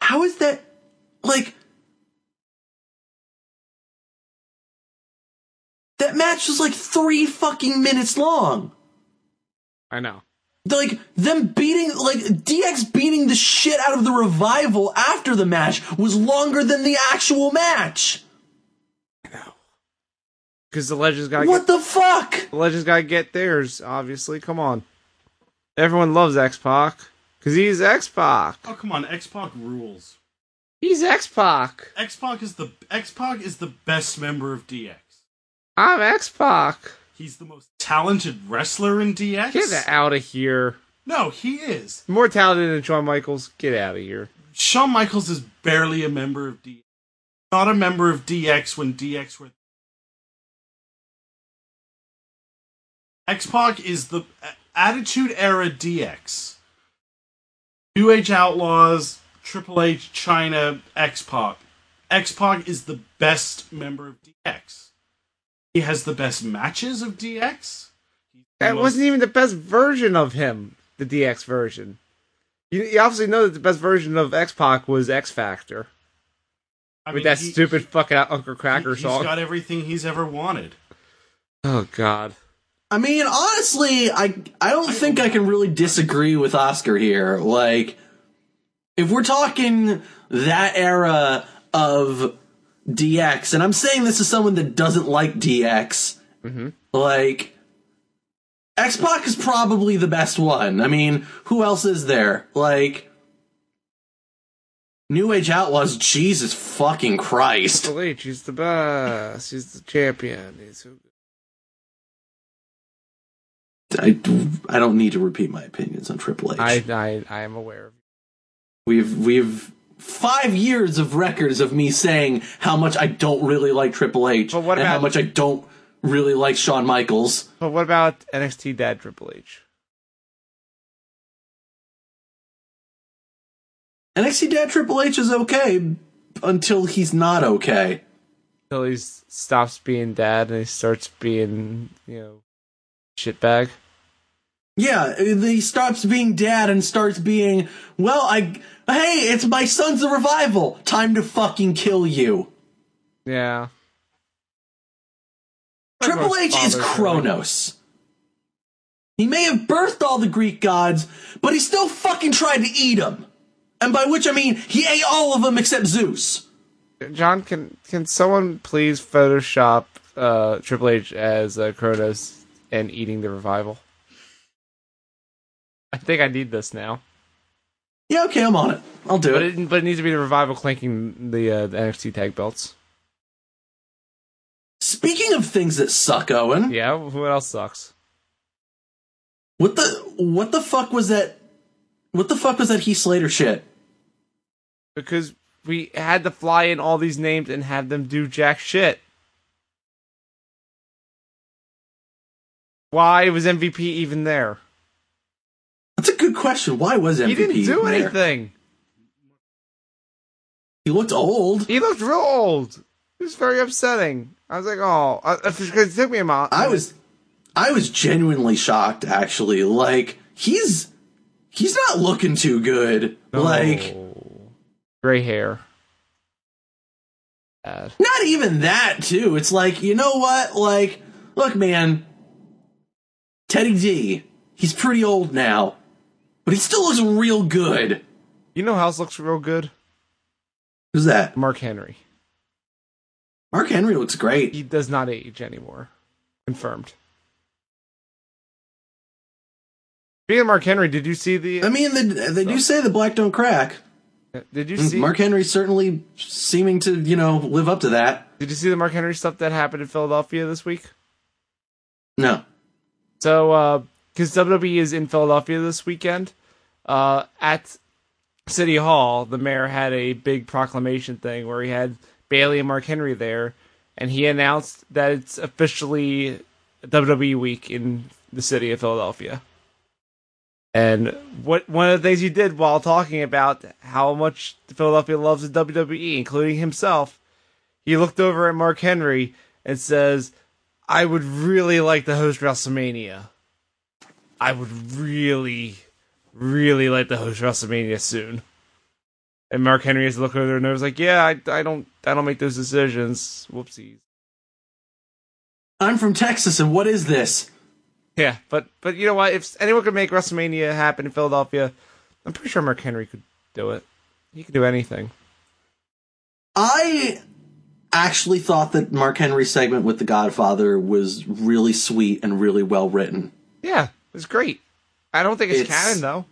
How is that like That match was like 3 fucking minutes long. I know. Like them beating like DX beating the shit out of the revival after the match was longer than the actual match. Because the legends gotta What get the fuck? the legends gotta get theirs. Obviously, come on. Everyone loves X Pac because he's X Pac. Oh come on, X Pac rules. He's X Pac. X Pac is the X Pac is the best member of DX. I'm X Pac. He's the most talented wrestler in DX. Get out of here. No, he is. More talented than Shawn Michaels. Get out of here. Shawn Michaels is barely a member of DX. Not a member of DX when DX were. X Pac is the uh, Attitude Era DX. New Age Outlaws, Triple H, Chyna, X Pac. X Pac is the best member of DX. He has the best matches of DX. That most- wasn't even the best version of him, the DX version. You, you obviously know that the best version of X Pac was X Factor I with mean, that he- stupid fucking Uncle Kracker he, song. He's got everything he's ever wanted. oh God. I mean, honestly, I I don't think I can really disagree with Oscar here. Like, if we're talking that era of DX, and I'm saying this is someone that doesn't like DX, mm-hmm. like X Pac is probably the best one. I mean, who else is there? Like. New Age Outlaws, Jesus fucking Christ. Triple H, he's the best. He's the champion. He's so I, I don't need to repeat my opinions on Triple H. I, I I am aware of. We've we've five years of records of me saying how much I don't really like Triple H But what and how much I don't really like Shawn Michaels. But what about NXT Dad Triple H? NXT Dad Triple H is okay until he's not okay. Until he stops being dad and he starts being, you know, shitbag. Yeah, he stops being dad and starts being, well, I hey, it's my son's a revival. Time to fucking kill you. Yeah. Triple H is Kronos. He may have birthed all the Greek gods, but he still fucking tried to eat them. And by which I mean he ate all of them except Zeus. John, can can someone please Photoshop uh, Triple H as uh, Kronos and eating the revival? I think I need this now, Yeah, okay, I'm on it. I'll do but it. it but it needs to be the revival clanking the, uh, the NXT tag belts. Speaking of things that suck, Owen, Yeah, what else sucks? what the what the fuck was that? What the fuck was that Heath Slater shit? Because we had to fly in all these names and have them do jack shit. Why was MVP even there? That's a good question. Why was MVP? he didn't do there? anything. He looked old. He looked real old. It was very upsetting. I was like, oh, uh, it took me a while. I was I was genuinely shocked actually. Like he's he's not looking too good. Like Oh. gray hair. Bad. not even that too. It's like, you know what? Like look man, Teddy D, he's pretty old now, but he still looks real good. You know who else looks real good? Who's that? Mark Henry. Mark Henry looks great. He does not age anymore. Confirmed. Of Mark Henry, did you see the? I mean, they, they do oh. say the black don't crack. Uh, did you see? Mark Henry certainly seeming to, you know, live up to that. Did you see the Mark Henry stuff that happened in Philadelphia this week? No. So, uh, because WWE is in Philadelphia this weekend, uh, at City Hall, the mayor had a big proclamation thing where he had Bayley and Mark Henry there, and he announced that it's officially WWE week in the city of Philadelphia. And what one of the things he did while talking about how much Philadelphia loves the WWE, including himself, he looked over at Mark Henry and says, I would really like to host WrestleMania. I would really, really like to host WrestleMania soon. And Mark Henry is looking over there and was like, "Yeah, I, I don't, I don't make those decisions. Whoopsies." I'm from Texas, and what is this? Yeah, but but you know what? If anyone could make WrestleMania happen in Philadelphia, I'm pretty sure Mark Henry could do it. He could do anything. I actually thought that Mark Henry's segment with The Godfather was really sweet and really well written. Yeah, it was great. I don't think it's, It's- canon though.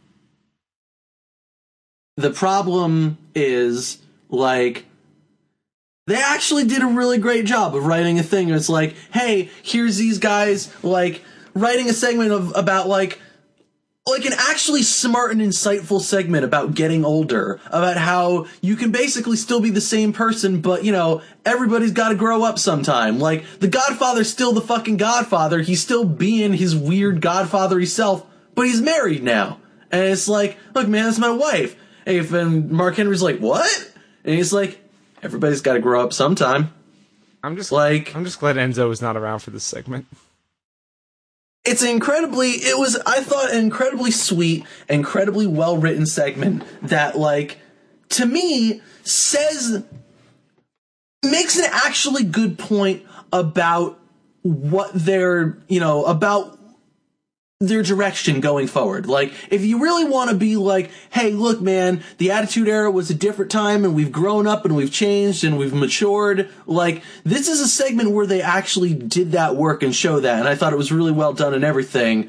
The problem is, like, they actually did a really great job of writing a thing. It's like, hey, here's these guys, like, writing a segment of about like like an actually smart and insightful segment about getting older, about how you can basically still be the same person, but you know, everybody's got to grow up sometime. Like, the Godfather's still the fucking Godfather. He's still being his weird Godfathery self, but he's married now. And it's like, look, man, that's my wife. And and Mark Henry's like, what? And he's like, everybody's got to grow up sometime. I'm just Like, I'm just glad Enzo was not around for this segment. it's incredibly it was i thought an incredibly sweet incredibly well written segment that like to me says makes an actually good point about what they're you know about their direction going forward. Like, if you really want to be like, hey, look, man, the Attitude Era was a different time and we've grown up and we've changed and we've matured, like, this is a segment where they actually did that work and show that. And I thought it was really well done and everything.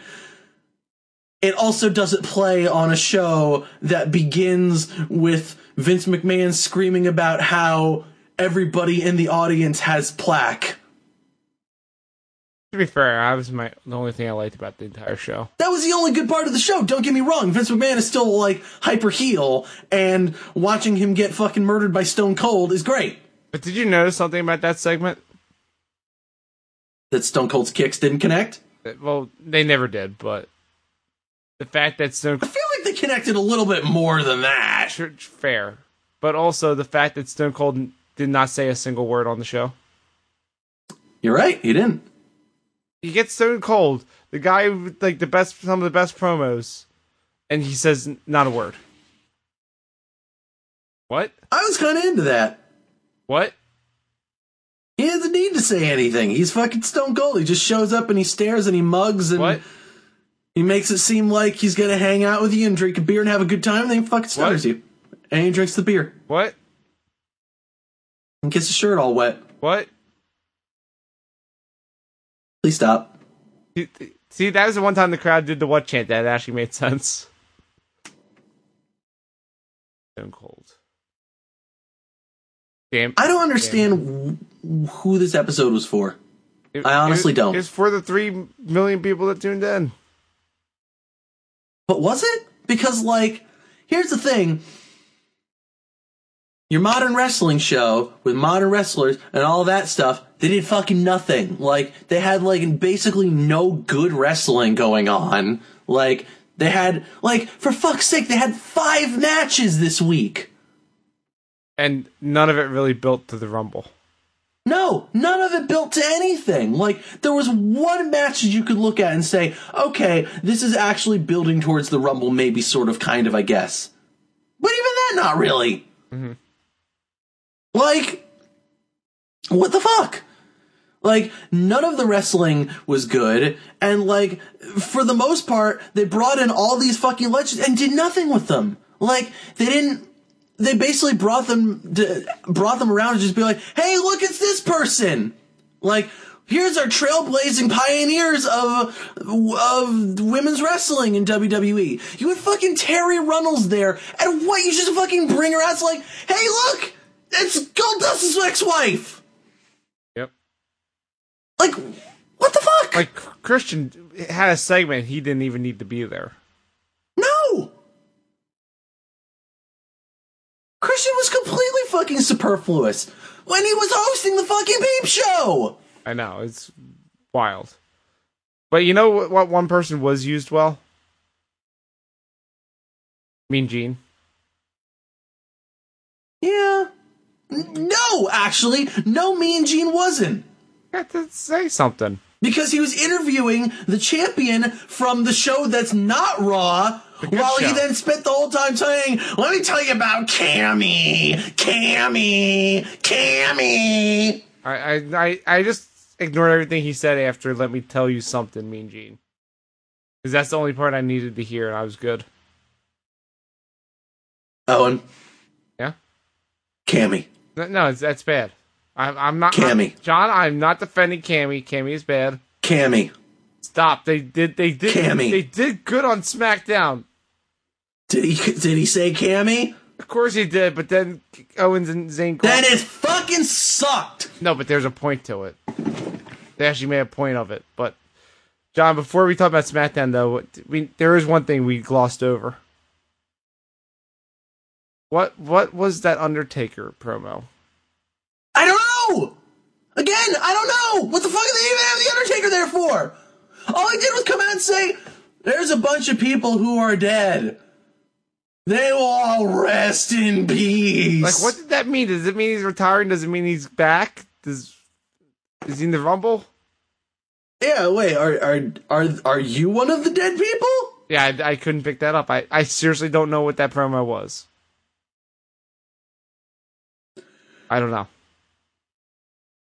It also doesn't play on a show that begins with Vince McMahon screaming about how everybody in the audience has plaque. To be fair, that was my the only thing I liked about the entire show. That was the only good part of the show. Don't get me wrong. Vince McMahon is still like hyper heel, and watching him get fucking murdered by Stone Cold is great. But did you notice something about that segment? That Stone Cold's kicks didn't connect. Uh, well, they never did, but the fact that Stone I feel like they connected a little bit more than that. Cold fair, but also the fact that Stone Cold did not say a single word on the show. You're right. He didn't. You gets Stone Cold, the guy with like the best, some of the best promos, and he says not a word. What? I was kind of into that. What? He doesn't need to say anything. He's fucking Stone Cold. He just shows up and he stares and he mugs and What? he makes it seem like he's gonna hang out with you and drink a beer and have a good time. And then he fucking stutters What? you, and he drinks the beer What? and gets his shirt all wet. What? Please stop. See, that was the one time the crowd did the what chant that actually made sense. Stone Cold. Damn. I don't understand wh- who this episode was for. It- I honestly it- don't. It's for the three million people that tuned in. But was it? Because, like, here's the thing. Your modern wrestling show with modern wrestlers and all that stuff, they did fucking nothing. Like, they had, like, basically no good wrestling going on. Like, they had, like, for fuck's sake, they had five matches this week. And none of it really built to the Rumble. No, none of it built to anything. Like, there was one match that you could look at and say, okay, this is actually building towards the Rumble, maybe sort of, kind of, I guess. But even that, not really. Mm-hmm. Like, what the fuck? Like, none of the wrestling was good, and like, for the most part, they brought in all these fucking legends and did nothing with them. Like, they didn't, they basically brought them, to, brought them around and just be like, hey, look, it's this person! Like, here's our trailblazing pioneers of, of women's wrestling in WWE. You had fucking Terri Runnels there, and what, you just fucking bring her out, it's like, hey, look! It's Goldust's ex-wife! Yep. Like, what the fuck? Like Christian had a segment he didn't even need to be there. no! Christian was completely fucking superfluous when he was hosting the fucking peep show! I know it's wild. But you know what, what one person was used well? Mean Gene. Yeah. No, actually, no, me and Gene wasn't. Got to say something. Because he was interviewing the champion from the show that's not Raw, while he then spent the whole time saying, Let me tell you about Cammy, Cammy, Cammy. I I I, I just ignored everything he said after. Let me tell you something, Mean Gene. Because that's the only part I needed to hear, and I was good. Owen. Yeah? Cammy. No, that's bad. I'm, I'm not. Cammy. I'm- John, I'm not defending Cammy. Cammy is bad. Cammy. Stop. They did. They did. Cammy. They did good on SmackDown. Did he did he say Cammy? Of course he did, but then Owens and Zayn. Then it fucking sucked. No, but there's a point to it. They actually made a point of it. But John, before we talk about SmackDown, though, we there is one thing we glossed over. What what was that Undertaker promo? I don't know. Again, I don't know. What the fuck did they even have the Undertaker there for? All he did was come out and say, "There's a bunch of people who are dead. They will all rest in peace." Like, what did that mean? Does it mean he's retiring? Does it mean he's back? Does is he in the Rumble? Yeah, wait, are are are are you one of the dead people? Yeah, I, I couldn't pick that up. I, I seriously don't know what that promo was. I don't know.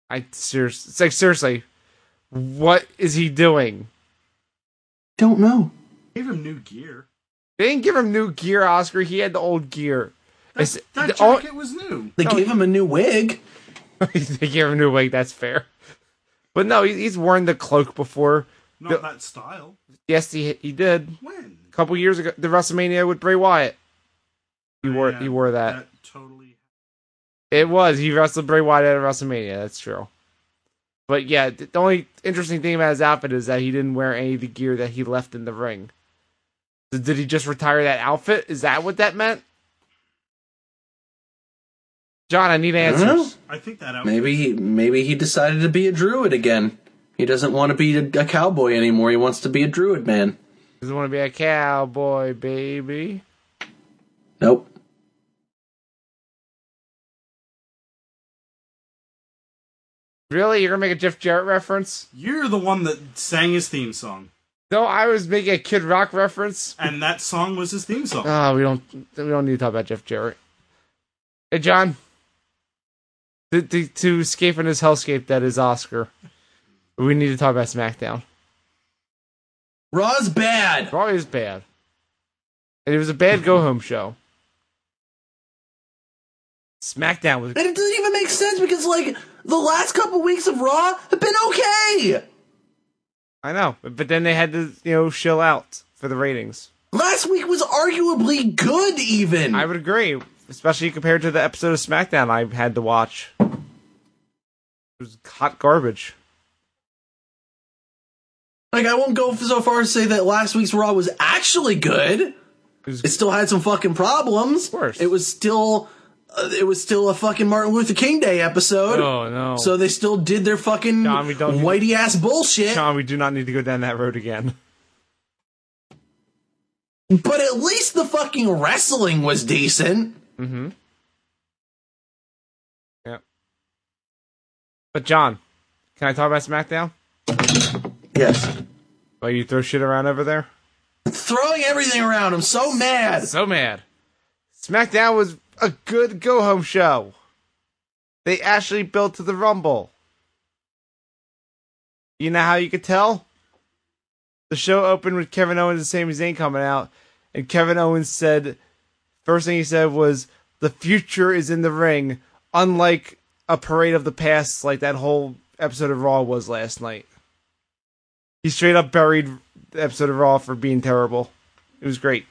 I seriously, it's like seriously, what is he doing? Don't know. Gave him new gear. They didn't give him new gear, Oscar. He had the old gear. That, that the- oh, jacket was new. They No, gave him a new wig. they gave him a new wig. That's fair. But no, he, he's worn the cloak before. Not The- that style. Yes, he he did When? a couple years ago. The WrestleMania with Bray Wyatt. He oh, wore Yeah, he wore that. That totally. It was. He wrestled Bray Wyatt at WrestleMania. That's true. But yeah, the only interesting thing about his outfit is that he didn't wear any of the gear that he left in the ring. So did he just retire that outfit? Is that what that meant? John, I need I don't know. answers. I think that outfit. Maybe maybe he decided to be a druid again. He doesn't want to be a, a cowboy anymore. He wants to be a druid man. He doesn't want to be a cowboy, baby. Nope. Really? You're gonna make a Jeff Jarrett reference? You're the one that sang his theme song, No, I was making a Kid Rock reference. and that song was his theme song. Oh, we don't we don't need to talk about Jeff Jarrett. Hey, John. To, to, to escape in his hellscape that is Oscar, we need to talk about SmackDown. Raw's bad. Raw is bad. And it was a bad go home show. SmackDown was And it doesn't even make sense because like the last couple weeks of Raw have been okay. I know, but, then they had to, you know, chill out for the ratings. Last week was arguably good even. I would agree, especially compared to the episode of SmackDown I had to watch. It was hot garbage. like I won't go so far as to say that last week's Raw was actually good. It was It still had some fucking problems. Of course. It was still it was still a fucking Martin Luther King Day episode. Oh no. So they still did their fucking John, whitey ass bullshit. Sean, we do not need to go down that road again. But at least the fucking wrestling was decent. Mm-hmm. Yeah. But John, can I talk about SmackDown? Yes. While you throw shit around over there? Throwing everything around. I'm so mad. So mad. SmackDown was a good go home show. They actually built to the Rumble. You know how you could tell? The show opened with Kevin Owens and Sami Zayn coming out, and Kevin Owens said, first thing he said was, "The future is in the ring," unlike a parade of the past, like that whole episode of Raw was last night. He straight up buried the episode of Raw for being terrible. It was great.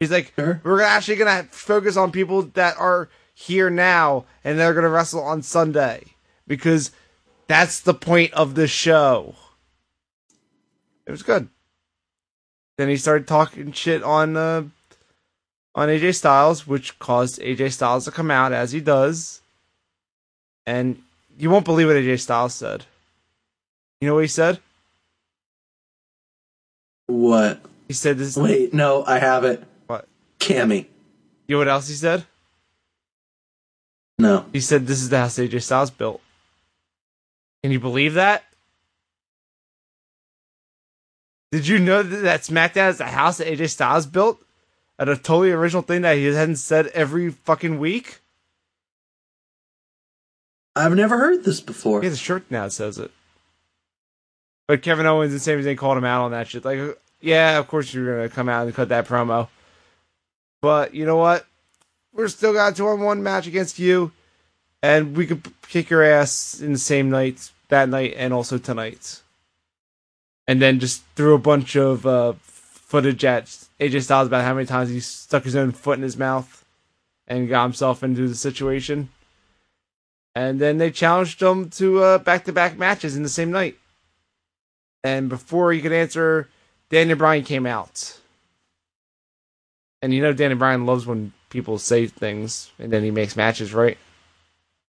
He's like, Sure. we're actually gonna focus on people that are here now, and they're gonna wrestle on Sunday because that's the point of the show. It was good. Then he started talking shit on uh, on AJ Styles, which caused AJ Styles to come out as he does, and you won't believe what AJ Styles said. You know what he said? What? He said this. Wait, no, I have it. Cammy. You know what else he said? No. He said this is the house AJ Styles built. Can you believe that? Did you know that, that SmackDown is the house that AJ Styles built? At a totally original thing that he hadn't said every fucking week? I've never heard this before. He has a shirt now that says it. But Kevin Owens and Sami Zayn called him out on that shit. Like, yeah, of course you're gonna come out and cut that promo. But you know what? We're still got a two on one match against you, and we could kick your ass in the same night, that night, and also tonight. And then just threw a bunch of uh, footage at AJ Styles about how many times he stuck his own foot in his mouth and got himself into the situation. And then they challenged him to uh, back-to-back matches in the same night. And before he could answer, Daniel Bryan came out. And you know Daniel Bryan loves when people say things and then he makes matches, right?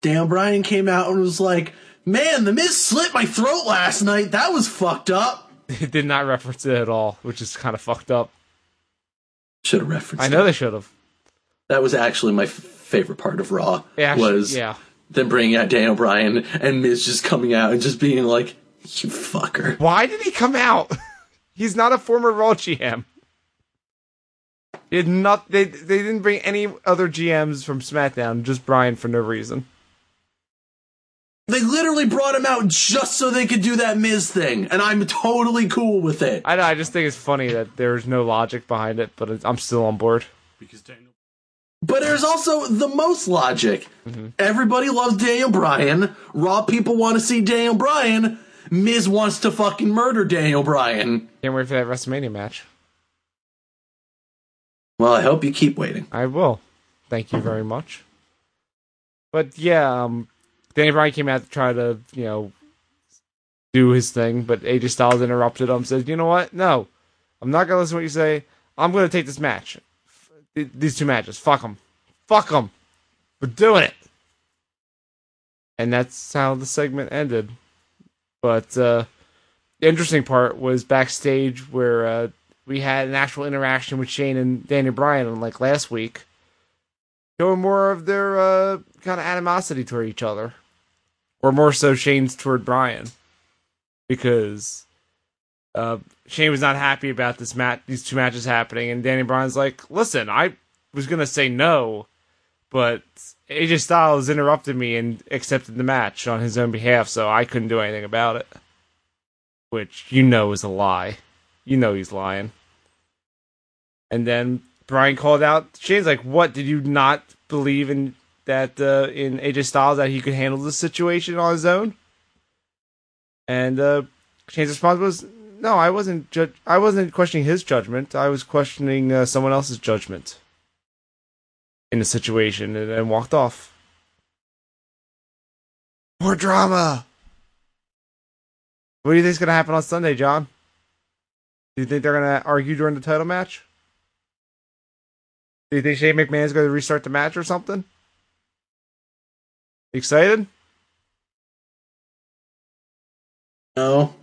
Dan Bryan came out and was like, "Man, the Miz slit my throat last night. That was fucked up." He did not reference it at all, which is kind of fucked up. Should have referenced. I know it. they should have. that was actually my f- favorite part of Raw. Yeah, was yeah. them bringing out Daniel Bryan and Miz just coming out and just being like, You fucker. Why did he come out? He's not a former Raw GM. He did not. They they didn't bring any other GMs from SmackDown. Just Bryan for no reason. They literally brought him out just so they could do that Miz thing, and I'm totally cool with it. I know. I just think it's funny that there's no logic behind it, but it's, I'm still on board. because Daniel. But there's also the most logic. Mm-hmm. Everybody loves Daniel Bryan. Raw people want to see Daniel Bryan. Miz wants to fucking murder Daniel Bryan. Can't wait for that WrestleMania match. Well, I hope you keep waiting. I will. Thank you very much. But yeah, um, Danny Bryan came out to try to, you know, do his thing, but AJ Styles interrupted him. Said, "You know what? No, I'm not gonna listen to what you say. I'm gonna take this match. Th- These two matches. Fuck them. Fuck them. We're doing it." And that's how the segment ended. But uh, the interesting part was backstage where uh, we had an actual interaction with Shane and Danny Bryan, like last week, showing more of their uh, kind of animosity toward each other, or more so Shane's toward Bryan, because uh, Shane was not happy about this match, these two matches happening, and Danny Bryan's like, "Listen, I was gonna say no, but AJ Styles interrupted me and accepted the match on his own behalf, so I couldn't do anything about it." Which you know is a lie. You know he's lying. And then Bryan called out Shane's like, "What did you not believe in that uh, in AJ Styles that he could handle the situation on his own?" And uh, Shane's response was, "No, I wasn't. Ju- I wasn't questioning his judgment. I was questioning uh, someone else's judgment in the situation," and then walked off. More drama. What do you think's gonna happen on Sunday, John? Do you think they're gonna argue during the title match? Do you think Shane McMahon's gonna restart the match or something? Excited? No.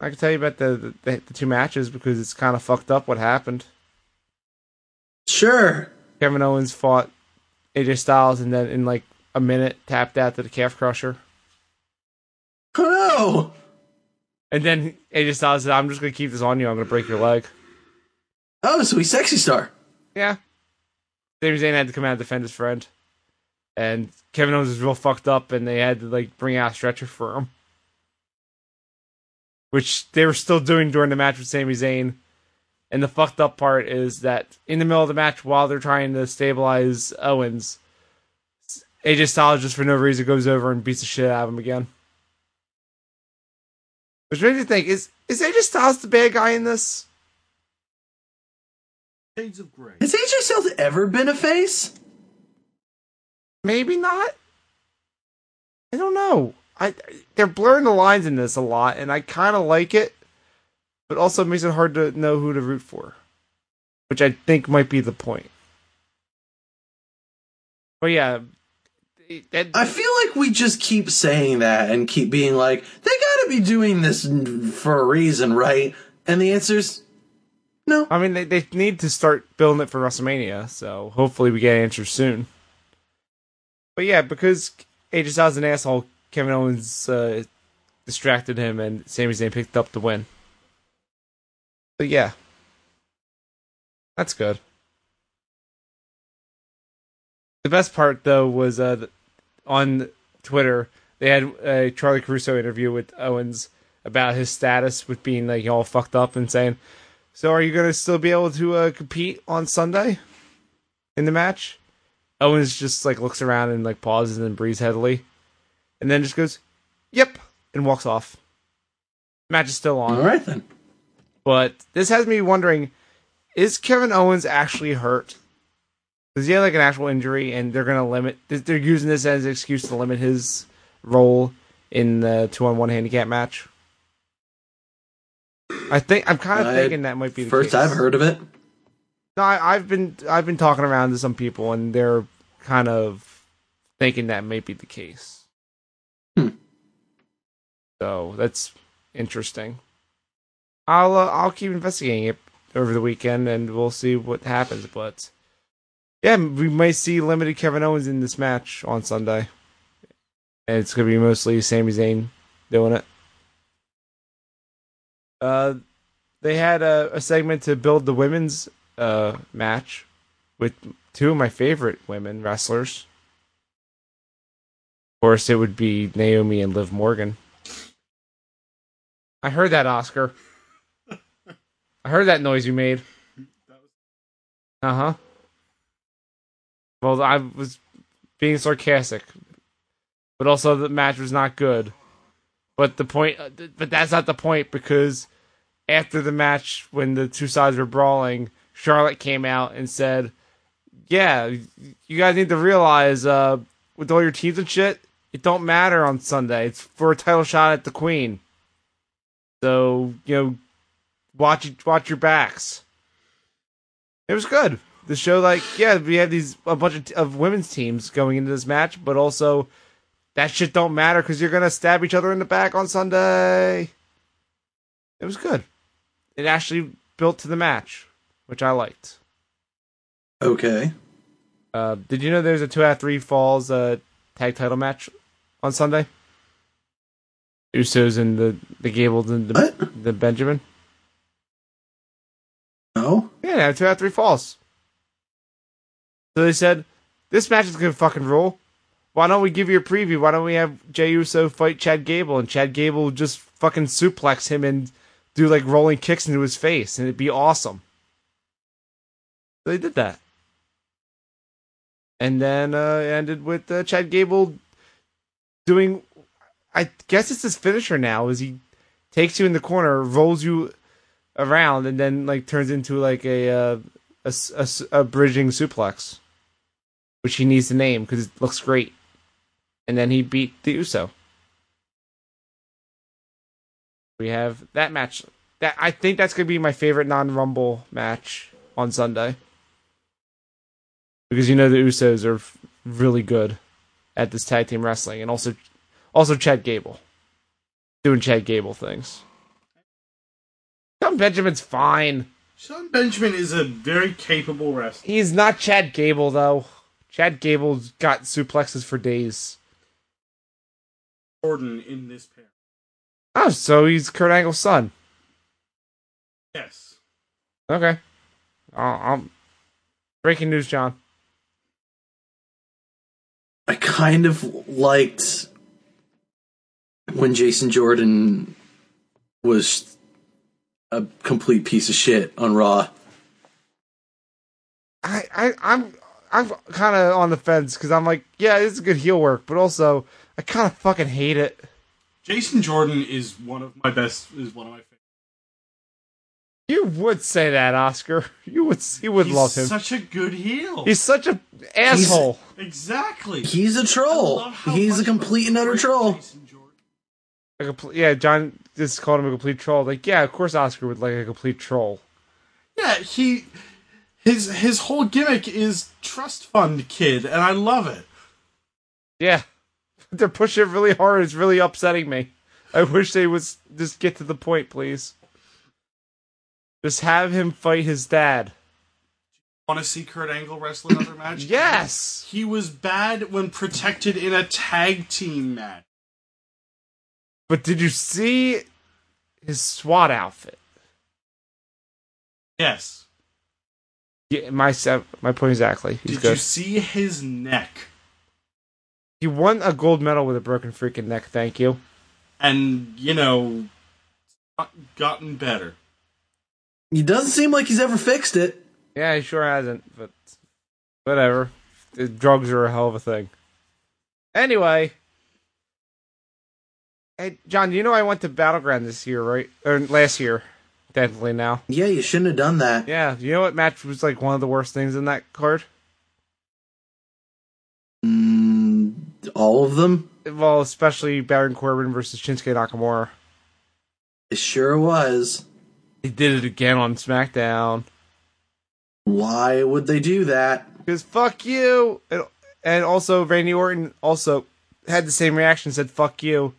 I can tell you about the the, the two matches because it's kind of fucked up what happened. Sure. Kevin Owens fought AJ Styles and then in like a minute tapped out to the calf crusher. Oh no. And then AJ Styles said, I'm just gonna keep this on you, I'm gonna break your leg. Oh, so he's sexy star. Yeah. Sami Zayn had to come out and defend his friend. And Kevin Owens was real fucked up and they had to like bring out a stretcher for him. Which they were still doing during the match with Sami Zayn. And the fucked up part is that in the middle of the match, while they're trying to stabilize Owens, AJ Styles just for no reason goes over and beats the shit out of him again. Which makes me think, is is AJ Styles the bad guy in this? Shades of Grey. Has AJ Styles ever been a face? Maybe not. I don't know. I they're blurring the lines in this a lot, and I kind of like it, but also it makes it hard to know who to root for, which I think might be the point. But yeah, that, I feel like we just keep saying that and keep being like, they gotta be doing this for a reason, right? And the answer's no. I mean they they need to start building it for WrestleMania, so hopefully we get answers soon. But yeah, because AJ Styles is an asshole, Kevin Owens uh, distracted him, and Sami Zayn picked up the win. But yeah, that's good. The best part though was uh, th- on Twitter they had a Charly Caruso interview with Owens about his status with being like all fucked up and saying, "So are you gonna still be able to uh, compete on Sunday in the match?" Owens just like looks around and like pauses and breathes heavily, and then just goes, "Yep," and walks off. Match is still on. All right then. But this has me wondering: Is Kevin Owens actually hurt? Does he have like an actual injury, and they're gonna limit? They're using this as an excuse to limit his role in the two-on-one handicap match. I think I'm kind of I- thinking that might be the First case. I've heard of it. No, I, I've been I've been talking around to some people, and they're kind of thinking that may be the case. Hmm. So that's interesting. I'll uh, I'll keep investigating it over the weekend, and we'll see what happens. But yeah, we might see limited Kevin Owens in this match on Sunday, and it's gonna be mostly Sami Zayn doing it. Uh, they had a, a segment to build the women's uh match with two of my favorite women wrestlers. Of course, it would be Naomi and Liv Morgan. I heard that, Oscar. I heard that noise you made. Uh huh. Well, I was being sarcastic, but also the match was not good. But the point, but that's not the point because after the match, when the two sides were brawling, Charlotte came out and said, "Yeah, you guys need to realize, uh, with all your teams and shit, it don't matter on Sunday. It's for a title shot at the Queen. So you know, watch watch your backs." It was good. The show, like, yeah, we have these a bunch of, of women's teams going into this match, but also that shit don't matter because you're gonna stab each other in the back on Sunday. It was good. It actually built to the match, which I liked. Okay. Uh, did you know there's a two out of three falls uh, tag title match on Sunday? Usos and the the Gables and the, What? the Benjamin. No. Yeah, two out of three falls. So they said, this match is gonna fucking rule. Why don't we give you a preview? Why don't we have Jey Uso fight Chad Gable and Chad Gable just fucking suplex him and do like rolling kicks into his face and it'd be awesome. So they did that. And then uh, ended with uh, Chad Gable doing, I guess it's his finisher now, is he takes you in the corner, rolls you around, and then like turns into like a uh, a, a a bridging suplex, which he needs to name because it looks great. And then he beat the Uso. We have that match. That I think that's gonna be my favorite non-rumble match on Sunday because you know the Usos are really good at this tag team wrestling, and also also Chad Gable doing Chad Gable things. Tom Benjamin's fine. Shelton Benjamin is a very capable wrestler. He's not Chad Gable though. Chad Gable's got suplexes for days. Jordan in this pair. Oh, so he's Kurt Angle's son. Yes. Okay. Uh, um, breaking news, John. I kind of liked when Jason Jordan was a complete piece of shit on Raw. I, I I'm I'm kind of on the fence because I'm like, yeah, this is good heel work, but also I kind of fucking hate it. Jason Jordan is one of my best. Is one of my favorites. You would say that, Oscar. You would you would He's love him. such a good heel. He's such a asshole. exactly. He's a troll. He's a complete and utter troll. Jason A complete, yeah, John just called him a complete troll. Like, yeah, of course Oscar would like a complete troll. Yeah, he his his whole gimmick is trust fund kid, and I love it. Yeah, they're pushing it really hard. It's really upsetting me. I wish they would just get to the point, please. Just have him fight his dad. Want to see Kurt Angle wrestle another match? Yes. He was bad when protected in a tag team match. But did you see his SWAT outfit? Yes. Yeah, my se- my point exactly. He's Did good. you see his neck? He won a gold medal with a broken freaking neck. Thank you. And you know, gotten better. He doesn't seem like he's ever fixed it. Yeah, he sure hasn't. But whatever. The drugs are a hell of a thing. Anyway. Hey, John, you know I went to Battleground this year, right? Or last year, technically now. Yeah, you shouldn't have done that. Yeah, you know what match was like one of the worst things in that card? Mm, all of them? Well, especially Baron Corbin versus Shinsuke Nakamura. It sure was. He did it again on SmackDown. Why would they do that? Because fuck you! And, and also, Randy Orton also had the same reaction, said fuck you.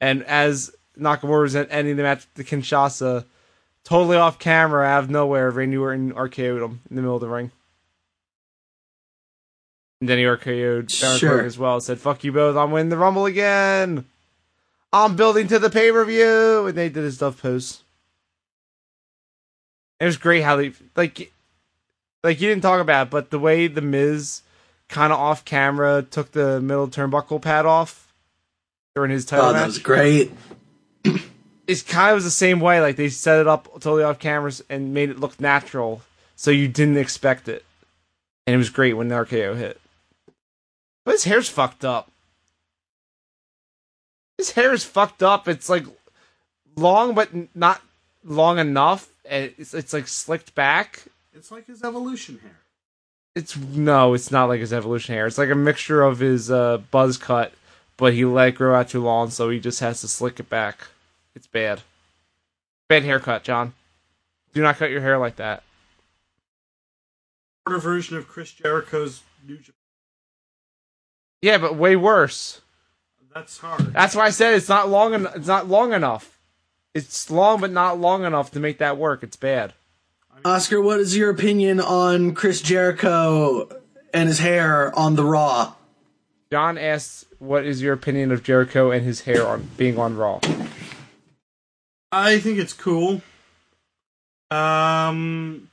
And as Nakamura was ending the match with the Kinshasa, totally off camera, out of nowhere, Randy Orton RKO'd him in the middle of the ring. And then he RKO'd Baron Sure. Corbin as well. Said, fuck you both, I'm winning the Rumble again! I'm building to the pay per view! And they did his dove pose. It was great how they like, like you didn't talk about, it, but the way the Miz kind of off camera took the middle turnbuckle pad off during his title Oh, match. that was great. it's kind of was the same way. Like they set it up totally off cameras and made it look natural, so you didn't expect it, and it was great when the RKO hit. But his hair's fucked up. His hair is fucked up. It's like long, but not long enough, and it's it's like slicked back. It's like his evolution hair. It's no, it's not like his evolution hair. It's like a mixture of his uh, buzz cut, but he let it grow out too long, so he just has to slick it back. It's bad. Bad haircut, John. Do not cut your hair like that. Shorter version of Chris Jericho's New Japan. Yeah, but way worse. That's hard. That's why I said it's not long. En- it's not long enough. It's long, but not long enough to make that work. It's bad. Oscar, what is your opinion on Chris Jericho and his hair on the Raw? John asks, "What is your opinion of Jericho and his hair on being on Raw?" I think it's cool. Um,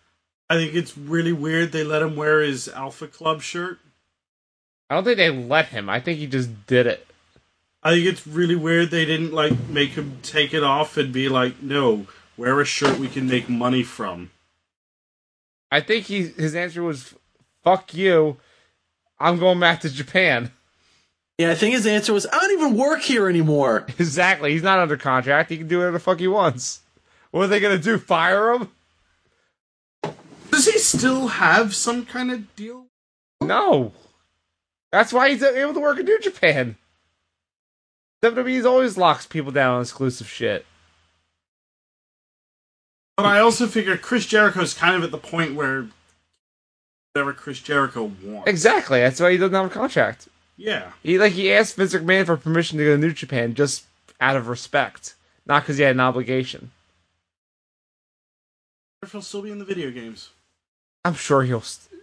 I think it's really weird they let him wear his Alpha Club shirt. I don't think they let him. I think he just did it. I think it's really weird they didn't like make him take it off and be like, "No, wear a shirt we can make money from." I think he his answer was "fuck you." I'm going back to Japan. Yeah, I think his answer was, I don't even work here anymore. Exactly. He's not under contract. He can do whatever the fuck he wants. What are they gonna do? Fire him? Does he still have some kind of deal? No. That's why he's able to work in New Japan. WWE's always locks people down on exclusive shit. But I also figure Chris Jericho's kind of at the point where whatever Chris Jericho wants. Exactly. That's why he doesn't have a contract. Yeah. He like he asked Vince McMahon for permission to go to New Japan just out of respect, not because he had an obligation. If he'll still be in the video games. I'm sure he'll. St-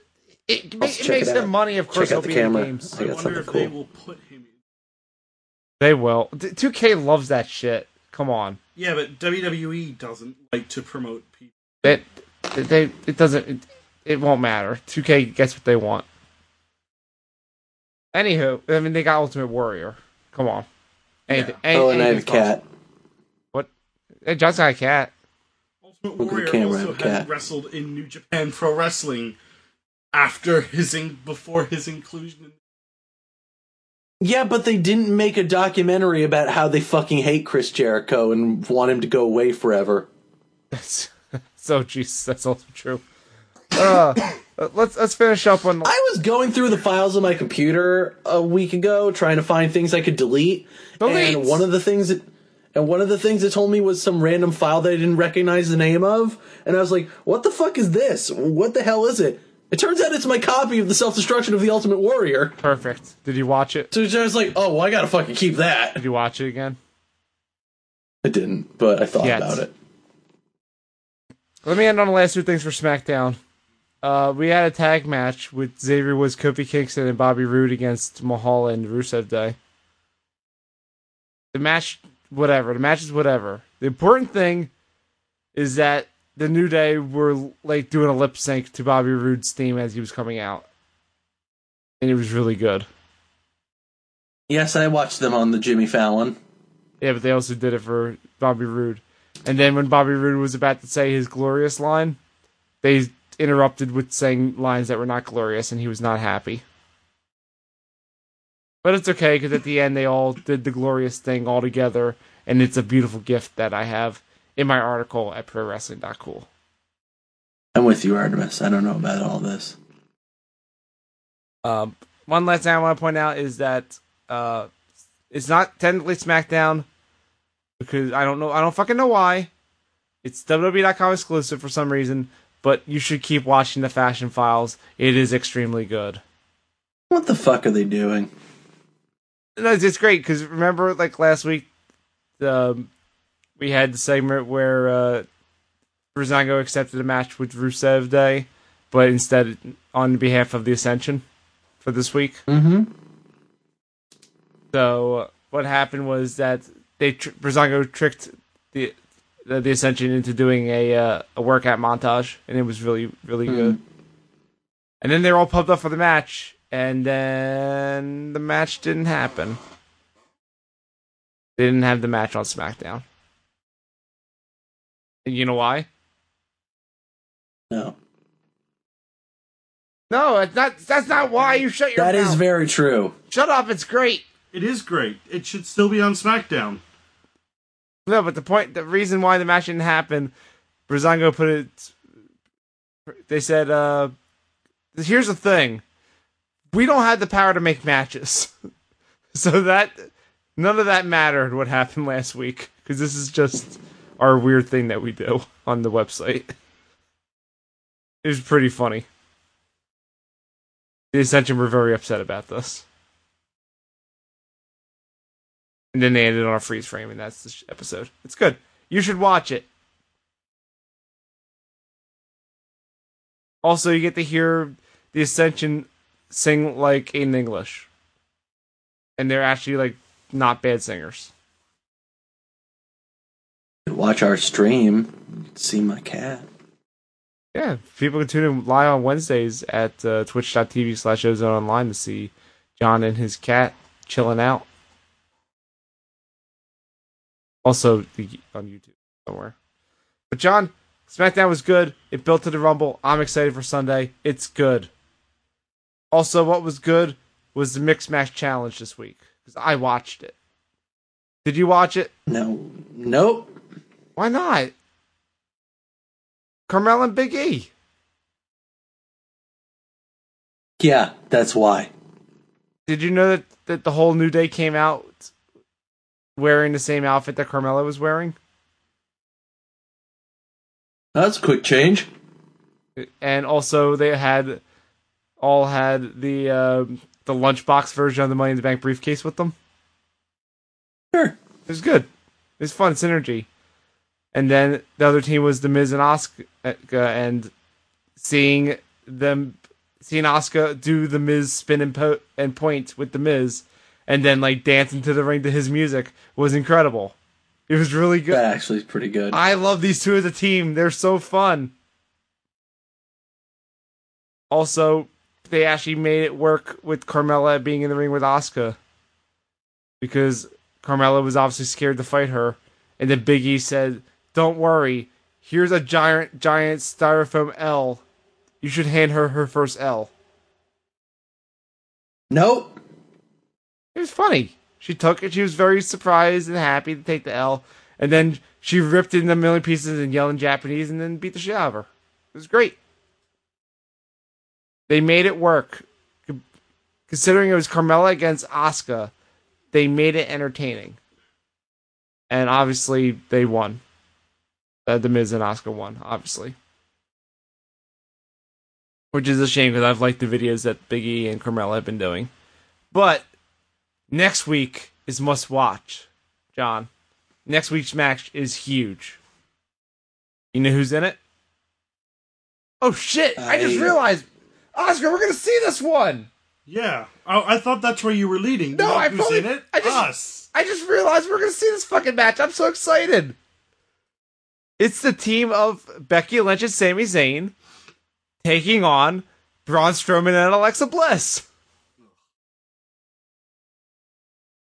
it, ma- it makes it them money, of course. Check out he'll the be in camera. games. I I wonder if cool. they will put him in. They will. 2K loves that shit. Come on. Yeah, but WWE doesn't like to promote people. It they it doesn't it, it won't matter. 2K gets what they want. Anywho, I mean they got Ultimate Warrior. Come on. Anything, any- Oh, and I have a cat. What? Hey, John's got a cat. Ultimate Look at Warrior camera, also I have a has cat. wrestled in New Japan Pro Wrestling after his in- before his inclusion. in Yeah, but they didn't make a documentary about how they fucking hate Chris Jericho and want him to go away forever. That's so Jesus. That's also true. Uh, Uh, let's let's finish up on. I was going through the files on my computer a week ago trying to find things I could delete. Delete! And one of the things that and one of the things it told me was some random file that I didn't recognize the name of. And I was like, what the fuck is this? What the hell is it? It turns out it's my copy of the self destruction of the Ultimate Warrior. Perfect. Did you watch it? So I was like, oh well I gotta fucking keep that. Did you watch it again? I didn't, but I thought Yes. about it. Let me end on the last two things for SmackDown. Uh, we had a tag match with Xavier Woods, Kofi Kingston, and Bobby Roode against Mahal and Rusev Day. The match, whatever. The match is whatever. The important thing is that the New Day were like doing a lip sync to Bobby Roode's theme as he was coming out, and it was really good. Yes, I watched them on the Jimmy Fallon. Yeah, but they also did it for Bobby Roode. And then when Bobby Roode was about to say his glorious line, they interrupted with saying lines that were not glorious, and he was not happy. But it's okay because at the end they all did the glorious thing all together, and it's a beautiful gift that I have in my article at ProWrestling.cool. I'm with you, Artemis. I don't know about all this. Um, one last thing I want to point out is that uh, it's not technically SmackDown because I don't know. I don't fucking know why. It's WWE.com exclusive for some reason, but you should keep watching the Fashion Files. It is extremely good. What the fuck are they doing? No, it's, great because remember, like last week, um, we had the segment where uh, Breezango accepted a match with Rusev Day, but instead on behalf of the Ascension for this week. Mm-hmm. So what happened was that they tr- tricked the the, the Ascension into doing a uh, a workout montage, and it was really really good. And then they're all pumped up for the match, and then the match didn't happen. They didn't have the match on SmackDown. And you know why? No. No, it's not. That's not why you shut your That mouth. is very true. Shut up! It's great. It is great. It should still be on SmackDown. No, but the point, the reason why the match didn't happen, Breezango put it. They said, uh, "Here's the thing: we don't have the power to make matches, so that none of that mattered. What happened last week? Because this is just our weird thing that we do on the website. It was pretty funny. The Ascension were very upset about this." And then they ended on a freeze frame, and that's the episode. It's good. You should watch it. Also, you get to hear the Ascension sing like in English, and they're actually like not bad singers. Watch our stream. See my cat. Yeah, people can tune in live on Wednesdays at uh, twitch.tv slash ozone online to see John and his cat chilling out. Also, the, on YouTube somewhere. But John, SmackDown was good. It built to the Rumble. I'm excited for Sunday. It's good. Also, what was good was the Mixed Match Challenge this week because I watched it. Did you watch it? No. Nope. Why not? Carmel and Big E. Yeah, that's why. Did you know that, that the whole New Day came out wearing the same outfit that Carmella was wearing? That's a quick change. And also they had all had the uh, the lunchbox version of the Money in the Bank briefcase with them. Sure. It was good. It was fun synergy. And then the other team was the Miz and Asuka, and seeing them, seeing Asuka do the Miz spin and, po- and point with the Miz, and then like dancing to the ring to his music was incredible. It was really good. That actually is pretty good. I love these two as a team. They're so fun. Also, they actually made it work with Carmella being in the ring with Asuka. Because Carmella was obviously scared to fight her. And then Big E said, Don't worry. Here's a giant, giant styrofoam L. You should hand her her first L. Nope. It was funny. She took it. She was very surprised and happy to take the L. And then she ripped it into a million pieces and yelled in Japanese and then beat the shit out of her. It was great. They made it work. Considering it was Carmella against Asuka, they made it entertaining. And obviously, they won. Uh, the Miz and Asuka won, obviously. Which is a shame because I've liked the videos that Big E and Carmella have been doing. But next week is must watch, John. Next week's match is huge. You know who's in it? Oh shit! I, just realized, Oscar, we're gonna see this one. Yeah. I, I thought that's where you were leading. No, I fully- in it? I just- Us. I just realized we're gonna see this fucking match. I'm so excited. It's the team of Becky Lynch and Sami Zayn taking on Braun Strowman and Alexa Bliss.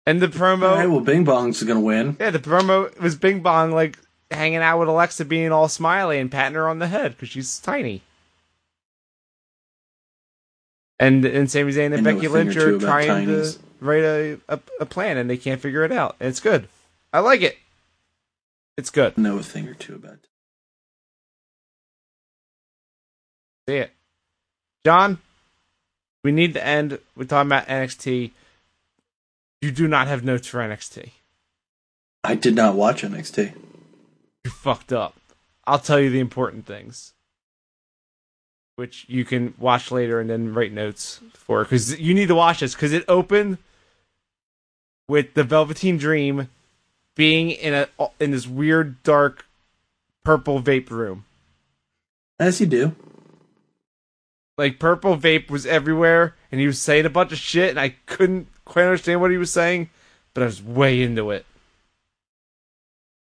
And the promo, All right, well, Bing Bong's gonna win. yeah, the promo was Bing Bong like hanging out with Alexa, being all smiley and patting her on the head because she's tiny. And and Sami Zayn and I Becky Lynch are trying tinies. to write a, a a plan and they can't figure it out. And it's good. I like it. It's good. Know a thing or two about. It. See it. John, we need to end We're talking about NXT. You do not have notes for NXT. I did not watch NXT. You fucked up. I'll tell you the important things. Which you can watch later and then write notes for. Because you need to watch this. Because it opened with the Velveteen Dream being in a in this weird dark purple vape room. As you do. like purple vape was everywhere and he was saying a bunch of shit and I couldn't quite understand what he was saying, but I was way into it.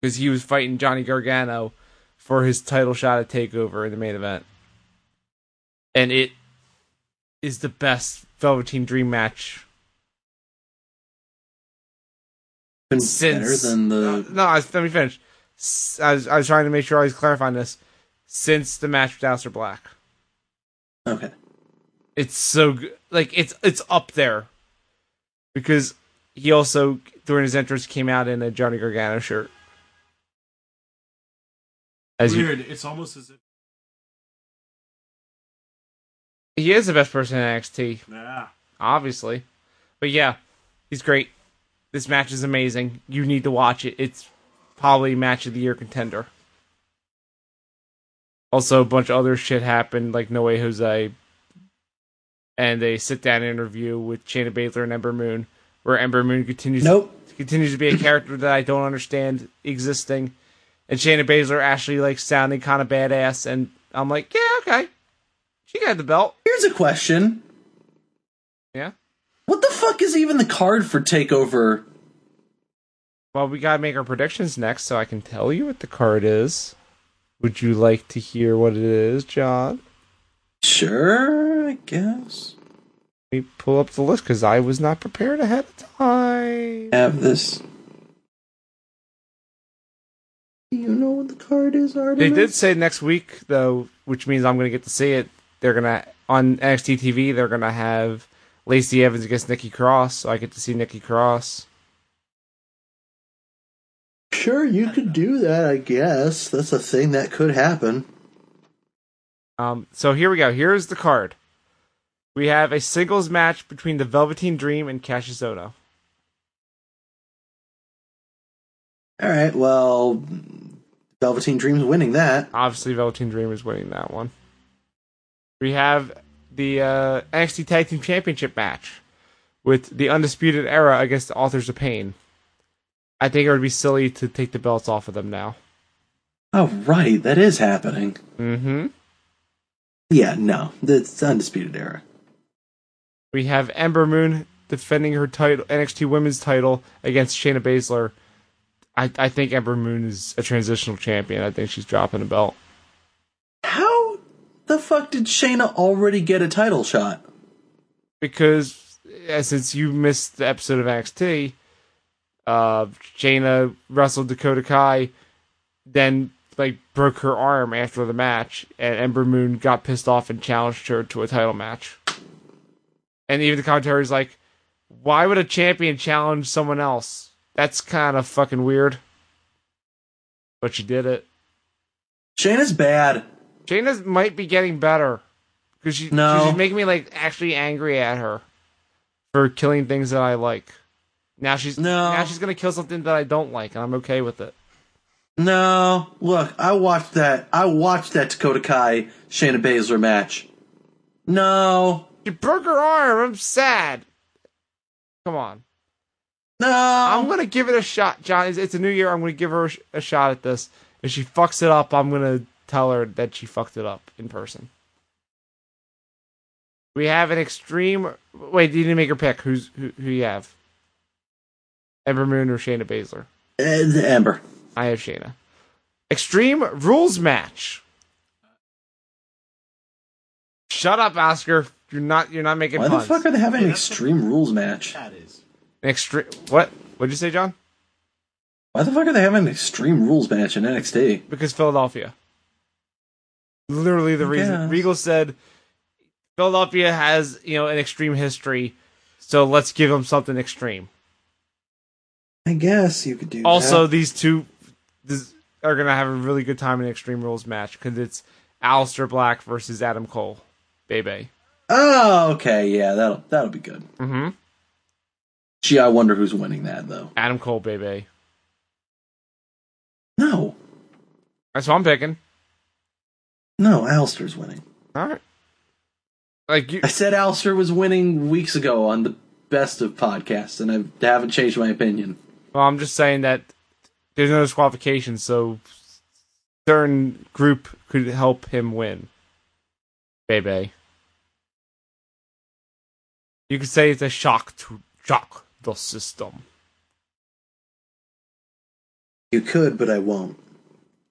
because he was fighting Johnny Gargano for his title shot at Takeover in the main event, and it is the best Velveteen Dream match Since- better than the. No, I let me finish. I was, I was trying to make sure I was clarifying this. Since the match with Aleister Black, Okay. it's so good. Like it's it's up there because he also during his entrance came out in a Johnny Gargano shirt. As you, Weird. It's almost as if. he is the best person in NXT, Yeah. obviously, but yeah, he's great. This match is amazing. You need to watch it. It's probably match of the year contender. Also, a bunch of other shit happened, like No Way Jose, and a sit-down interview with Shayna Baszler and Ember Moon, where Ember Moon continues Nope. continues to be a character that I don't understand existing, and Shayna Baszler actually like sounding kind of badass, and I'm like, yeah, okay, she got the belt, Here's a question. yeah. What the fuck is even the card for Takeover? Well, we gotta make our predictions next, so I can tell you what the card is. Would you like to hear what it is, John? Sure, I guess. Let me pull up the list because I was not prepared ahead of time. Have this. Do you know what the card is, Artemis? They did say next week though, which means I'm gonna get to see it. They're gonna on NXT TV. They're gonna have Lacey Evans against Nikki Cross, so I get to see Nikki Cross. Sure, you could do that, I guess. That's a thing that could happen. Um, so here we go. Here's the card. We have a singles match between the Velveteen Dream and Cassius Ohno. All right, well, Velveteen Dream's winning that. Obviously, Velveteen Dream is winning that one. We have the uh, NXT Tag Team Championship match with the Undisputed Era against the Authors of Pain. I think it would be silly to take the belts off of them now. Oh, right, that is happening. Mm-hmm. Yeah, no, It's Undisputed Era. We have Ember Moon defending her title, NXT Women's title against Shayna Baszler. I, I think Ember Moon is a transitional champion. I think she's dropping a belt. How the fuck did Shayna already get a title shot? because uh, since you missed the episode of NXT, uh, Shayna wrestled Dakota Kai, then like broke her arm after the match, and Ember Moon got pissed off and challenged her to a title match. And even the commentary's like, "Why would a champion challenge someone else? That's kind of fucking weird." But she did it. Shayna's bad. Shayna might be getting better because she, No. she's making me like actually angry at her for killing things that I like. Now she's No. now she's gonna kill something that I don't like, and I'm okay with it. No, look, I watched that. I watched that Dakota Kai Shayna Baszler match. No, She broke her arm. I'm sad. Come on, no. I'm gonna give it a shot, John. It's, it's a new year. I'm gonna give her a, sh- a shot at this. If she fucks it up, I'm gonna tell her that she fucked it up in person. We have an extreme. Wait, you didn't make her pick. Who's who? Who you have? Ember Moon or Shayna Baszler? Uh, the Ember. I have Shayna. Extreme rules match. Shut up, Oscar. You're not. You're not making Why the fuck are they having an Extreme Rules match? That is. An extreme. What? What'd you say, John? Why the fuck are they having an Extreme Rules match in NXT? Because Philadelphia. Literally the reason. Regal said Philadelphia has you know an extreme history, so let's give them something extreme. I guess you could do. Also, that. these two this, are gonna have a really good time in an Extreme Rules match because it's Aleister Black versus Adam Cole, baby. Oh, okay, yeah, that'll that'll be good. Mm-hmm. Gee, I wonder who's winning that though. Adam Cole, baby. No, That's what I'm picking. no, Aleister's winning. All right. Like you, I said Alistair was winning weeks ago on the best of podcasts, and I haven't changed my opinion. well, I'm just saying that there's no disqualification, so certain group could help him win. Baby. You could say it's a shock to shock the system. You could, but I won't.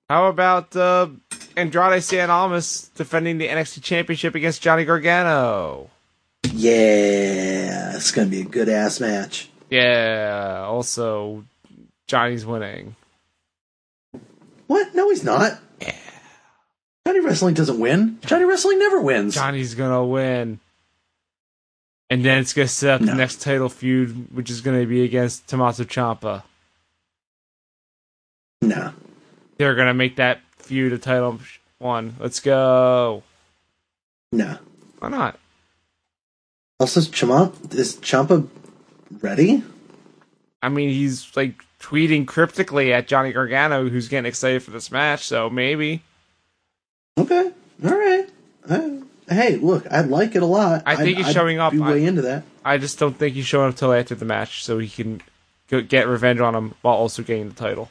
How about uh, Andrade Cien Almas defending the NXT Championship against Johnny Gargano? Yeah, it's gonna be a good ass match. Yeah. Also, Johnny's winning. What? No, he's not. Yeah. Johnny Wrestling doesn't win. Johnny Wrestling never wins. Johnny's gonna win. And then it's gonna set up No. the next title feud, which is gonna be against Tommaso Ciampa. No. They're gonna make that feud a title one. Let's go. No. Why not? Also, Ciampa is Ciampa ready? I mean, he's like tweeting cryptically at Johnny Gargano, who's getting excited for this match. So maybe Okay. All right. Uh, hey, look, I like it a lot. I think I'd- he's I'd showing up. Be I- way into that. I just don't think he's showing up till after the match, so he can go get revenge on him while also getting the title.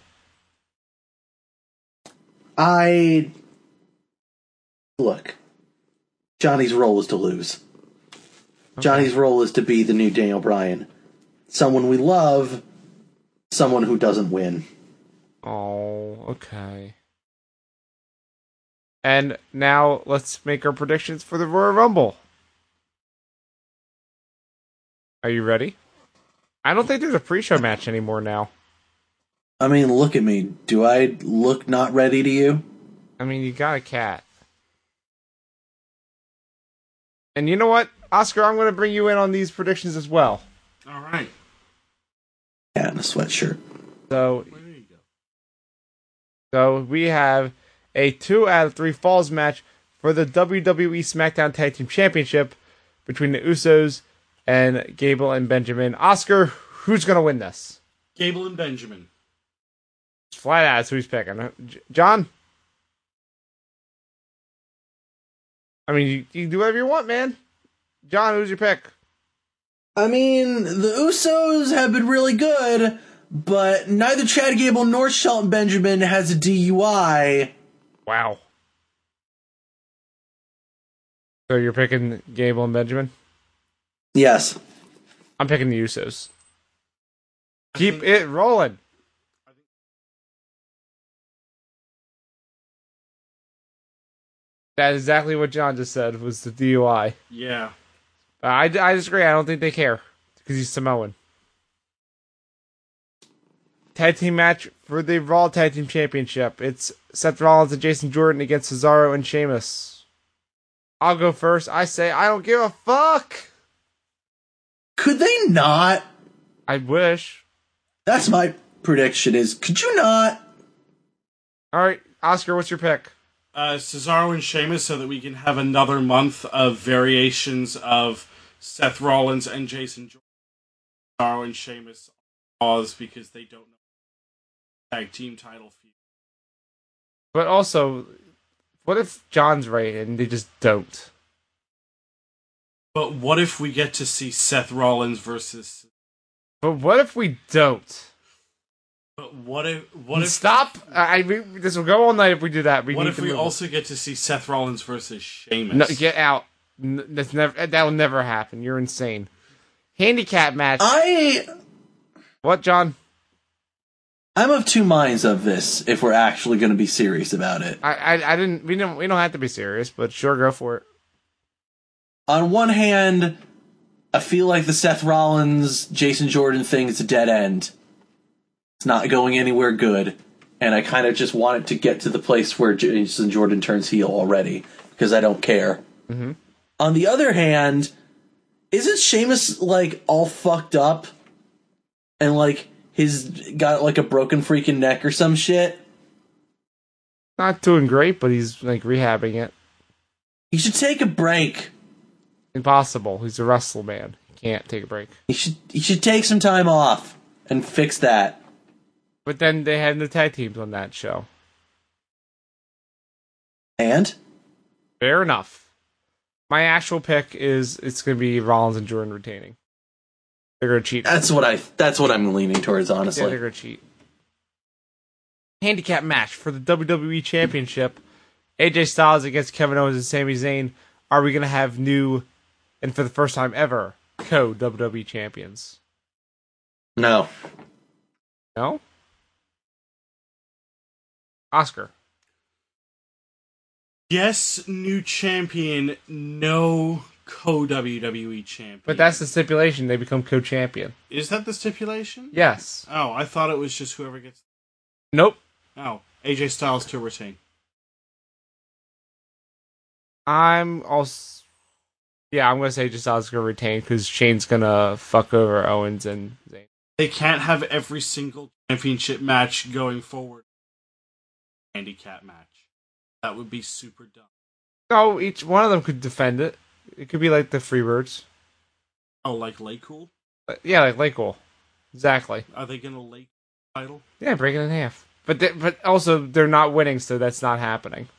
I look. Johnny's role is to lose. Johnny's role is to be the new Daniel Bryan, someone we love, someone who doesn't win. Oh, okay. And now let's make our predictions for the Royal Rumble. Are you ready? I don't think there's a pre-show match anymore now. I mean, look at me. Do I look not ready to you? I mean, you got a cat. And you know what, Oscar? I'm going to bring you in on these predictions as well. All right. Yeah, in a sweatshirt. So, There you go. so we have a two out of three falls match for the WWE SmackDown Tag Team Championship between the Usos and Gable and Benjamin. Oscar, who's going to win this? Gable and Benjamin. Flat out, who's picking. Uh, John? I mean, you, you can do whatever you want, man. John, who's your pick? I mean, the Usos have been really good, but neither Chad Gable nor Shelton Benjamin has a DUI. Wow. So you're picking Gable and Benjamin? Yes. I'm picking the Usos. Keep it rolling. That's exactly what John just said was the DUI. Yeah. I, I disagree. I don't think they care because he's Samoan. Tag team match for the Raw Tag Team Championship. It's Seth Rollins and Jason Jordan against Cesaro and Sheamus. I'll go first. I say I don't give a fuck. Could they not? I wish. That's my prediction is could you not? All right, Oscar, what's your pick? Uh, Cesaro and Sheamus so that we can have another month of variations of Seth Rollins and Jason Jordan. Cesaro and Sheamus pause because they don't know tag team title feud. But also, what if John's right and they just don't? But what if we get to see Seth Rollins versus? But what if we don't? But what if what if Stop! I, I we- this will go all night if we do that. We what if we move. also get to see Seth Rollins versus Sheamus? No, get out. That's never. That will never happen. You're insane. Handicap match. I what, John? I'm of two minds of this if we're actually going to be serious about it. I, I, I didn't. We don't. We don't have to be serious, but sure, go for it. On one hand, I feel like the Seth Rollins Jason Jordan thing is a dead end. It's not going anywhere good, and I kind of just want it to get to the place where Jason Jordan turns heel already because I don't care. Mhm. On the other hand, isn't Sheamus like all fucked up and like he's got like a broken freaking neck or some shit? Not doing great, but he's like rehabbing it. He should take a break. Impossible. He's a wrestle man. He can't take a break. He should he should take some time off and fix that. But then they had the tag teams on that show. And Fair enough. My actual pick is it's going to be Rollins and Jordan retaining. They're going to cheat. That's what I. That's what I'm leaning towards, Yeah, honestly. they're going to cheat. Handicap match for the WWE Championship. AJ Styles against Kevin Owens and Sami Zayn. Are we going to have new, and for the first time ever, co WWE champions? no, No? Oscar. Yes, new champion, no co WWE champion. But that's the stipulation. They become co-champion. is that the stipulation? Yes. Oh, I thought it was just whoever gets. Nope. Oh, AJ Styles to retain. I'm also. Yeah, I'm gonna say just Oscar retain because Shane's gonna fuck over Owens and Zayn. They can't have every single championship match going forward. Handicap match. That would be super dumb. No, each one of them could defend it. It could be like the Freebirds. Oh, like LayCool? But, yeah, like LayCool. Exactly. Are they gonna Lake title? Yeah, break it in half. But they, but also they're not winning, so that's not happening.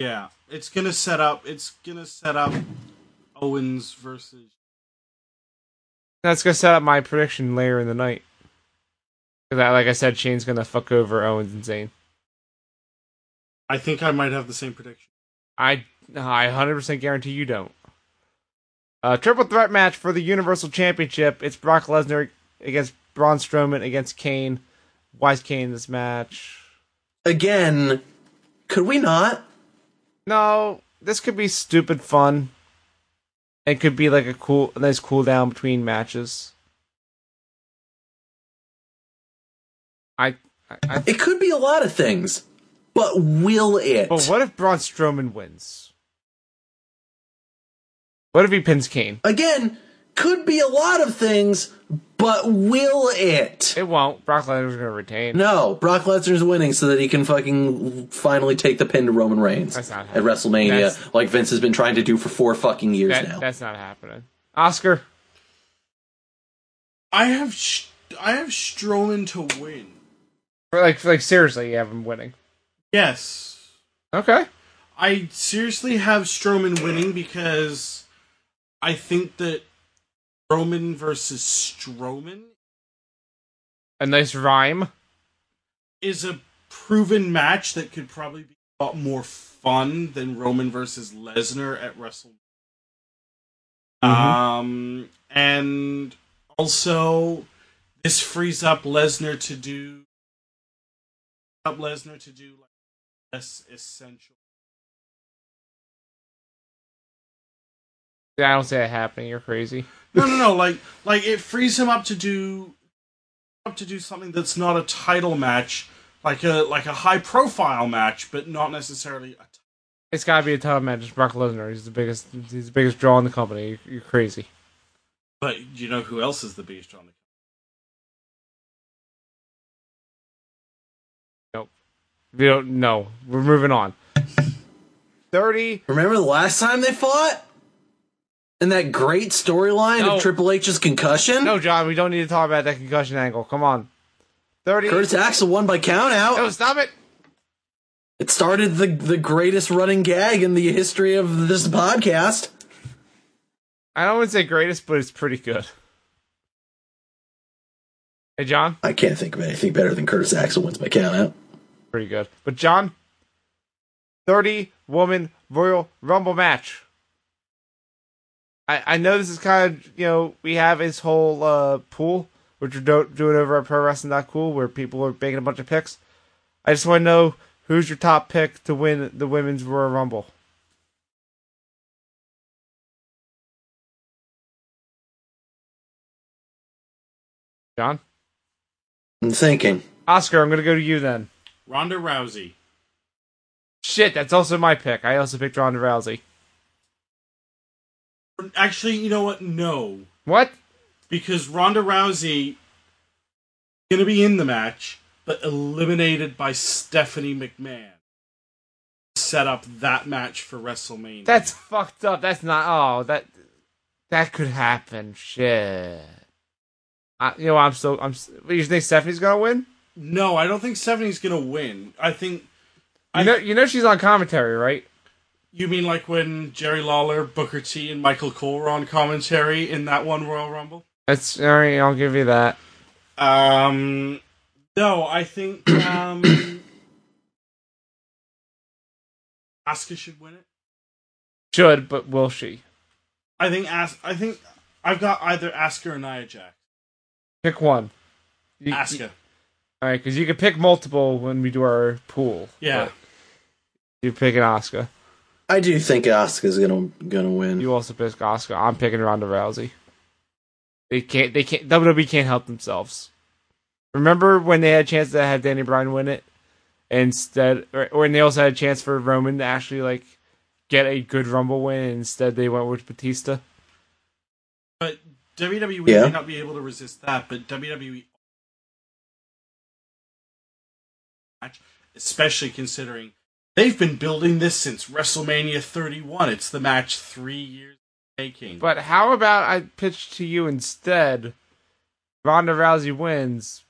Yeah, it's gonna set up. It's gonna set up Owens versus. That's gonna set up my prediction later in the night. I, like I said, Shane's gonna fuck over Owens and Zayn. I think I might have the same prediction. I I 100% guarantee you don't. Uh, triple threat match for the Universal Championship. It's Brock Lesnar against Braun Strowman against Kane. Why is Kane in this match? Again, could we not? No, this could be stupid fun. It could be like a cool, a nice cool down between matches. I, I, I It could be a lot of things, but will it? but what if Braun Strowman wins? What if he pins Kane? Again, could be a lot of things, but will it? It won't. Brock Lesnar's gonna retain. No, Brock Lesnar's winning so that he can fucking finally take the pin to Roman Reigns That's not at happening. WrestleMania, That's- like Vince has been trying to do for four fucking years That, now. that's not happening. Oscar. I have Sh- I have Strowman to win. Like, like seriously, you have him winning. Yes, Okay. I seriously have Strowman winning because I think that Roman versus Strowman A nice rhyme. is a proven match that could probably be a lot more fun than Roman versus Lesnar at WrestleMania. Um, and also this frees up Lesnar to do up Lesnar to do like less essential. I don't see that happening. You're crazy. No, no, no. Like, like it frees him up to do up to do something that's not a title match, like a like a high profile match, but not necessarily a. T- It's got to be a title match. It's Brock Lesnar. He's the biggest. He's the biggest draw in the company. You're, you're crazy. but you know who else is the beast on the? company? Nope. We don't know. We're moving on. Thirty. Remember the last time they fought? And that great storyline No. of Triple H's concussion? No, John. We don't need to talk about that concussion angle. Come on. Thirty. Curtis Axel won by countout. No, stop it. It started the the greatest running gag in the history of this podcast. I don't want to say greatest, but it's pretty good. Hey, John. I can't think of anything better than Curtis Axel wins by countout. Pretty good. But John. Thirty woman Royal Rumble match. I, I know this is kind of you know we have his whole uh, pool which we're do- doing over at ProWrestling.cool where people are making a bunch of picks. I just want to know who's your top pick to win the women's Royal Rumble. John, I'm thinking. Oscar, I'm gonna go to you then. Ronda Rousey. Shit, that's also my pick. I also picked Ronda Rousey. Actually, you know what? No, What? because Ronda Rousey gonna be in the match, but eliminated by Stephanie McMahon. Set up that match for WrestleMania. That's fucked up. That's not. Oh, that that could happen. Shit. I, you know, I'm so. I'm. You think Stephanie's gonna win? no, I don't think Stephanie's gonna win. I think You know, you know she's on commentary, right? You mean like when Jerry Lawler, Booker T, and Michael Cole were on commentary in that one Royal Rumble. That's all right. I'll give you that. Um, no, I think um, Asuka should win it. Should, but will she? I think As- I think I've got either Asuka or Nia Jax. Pick one. You- Asuka. All right, because you can pick multiple when we do our pool. Yeah. You're picking Oscar. I do think Asuka's gonna gonna win. You also pick Oscar. I'm picking Ronda Rousey. They can't. They can't. WWE can't help themselves. Remember when they had a chance to have Danny Bryan win it instead, or or when they also had a chance for Roman to actually like get a good Rumble win. Instead, they went with Batista. But WWE Yeah. may not be able to resist that, but WWE match, especially considering they've been building this since WrestleMania 31. It's the match three years making. But how about I pitch to you instead? Ronda Rousey wins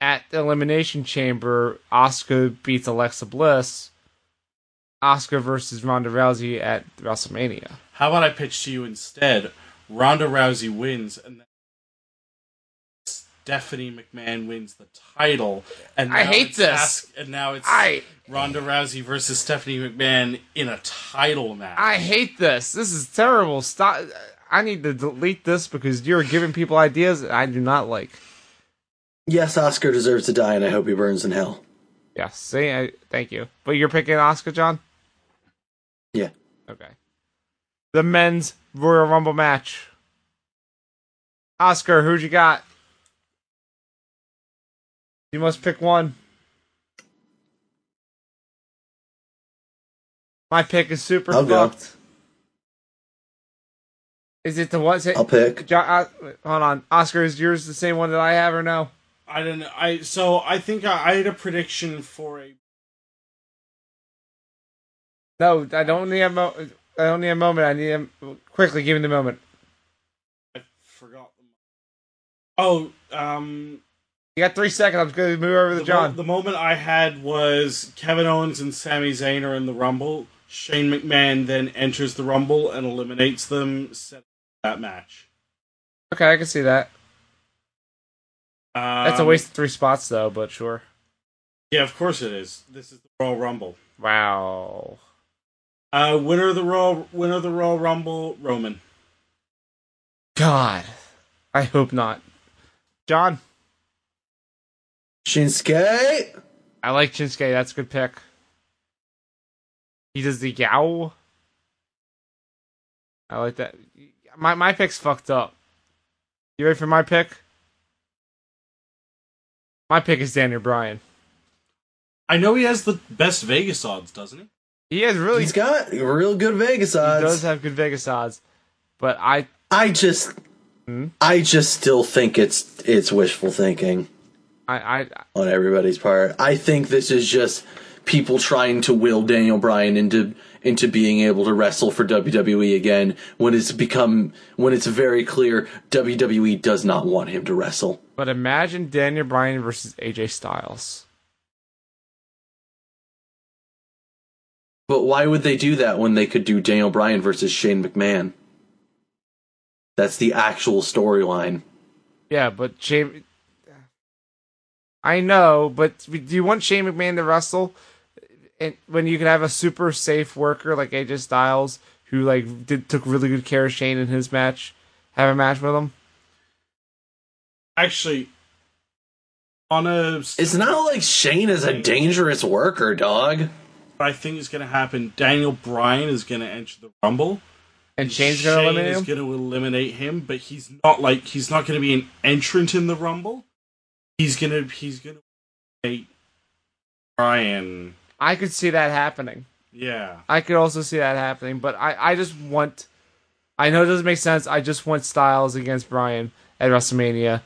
at the Elimination Chamber. Asuka beats Alexa Bliss. Asuka versus Ronda Rousey at WrestleMania. How about I pitch to you instead? Ronda Rousey wins, and then Stephanie McMahon wins the title. And I now hate it's this. Ask, and now it's I Ronda Rousey versus Stephanie McMahon in a title match. I hate this. This is terrible. Stop. I need to delete this because you're giving people ideas that I do not like. Yes, Oscar deserves to die, and I hope he burns in hell. Yes. See, I, thank you. But you're picking Oscar, John. Yeah. Okay. The men's Royal Rumble match. Oscar, who'd you got? You must pick one. My pick is super I'll go. Is it the what? Say, I'll pick. Jo- uh, hold on, Oscar. Is yours the same one that I have or no? I don't know. I so I think I, I had a prediction for a No, I don't need a mo- I don't need a moment. I need a quickly. Give me the moment. I forgot. Oh, um, You got three seconds. I'm just going to move over to the, John. mo- the moment I had was Kevin Owens and Sami Zayn are in the Rumble. Shane McMahon then enters the Rumble and eliminates them. Set that match. Okay, I can see that. Um, That's a waste of three spots, though. But sure. Yeah, of course it is. This is the Royal Rumble. Wow. Uh, winner of the Royal winner of the Royal Rumble, Roman. God, I hope not. John, Shinsuke. I like Shinsuke. That's a good pick. He does the yow. I like that. My my pick's fucked up. You ready for my pick? My pick is Daniel Bryan. I know he has the best Vegas odds, doesn't he? He has really He's got real good Vegas odds. he does have good Vegas odds, but I I just, Hmm? I just still think it's it's wishful thinking I I on everybody's part. I think this is just people trying to will Daniel Bryan into into being able to wrestle for WWE again when it's become when it's very clear WWE does not want him to wrestle. but imagine Daniel Bryan versus AJ Styles. But why would they do that when they could do Daniel Bryan versus Shane McMahon? That's the actual storyline. Yeah, but Shane. I know, but do you want Shane McMahon to wrestle? And when you can have a super safe worker like AJ Styles, who like did took really good care of Shane in his match, have a match with him. Actually, on a It's not like Shane is a dangerous worker, dog. what I think is going to happen. Daniel Bryan is going to enter the Rumble. And Shane's gonna Shane eliminate is him. going to eliminate him, but he's not like he's not going to be an entrant in the Rumble. He's gonna he's gonna eliminate Bryan. I could see that happening. Yeah, I could also see that happening, but I, I just want. I know it doesn't make sense. I just want Styles against Bryan at WrestleMania.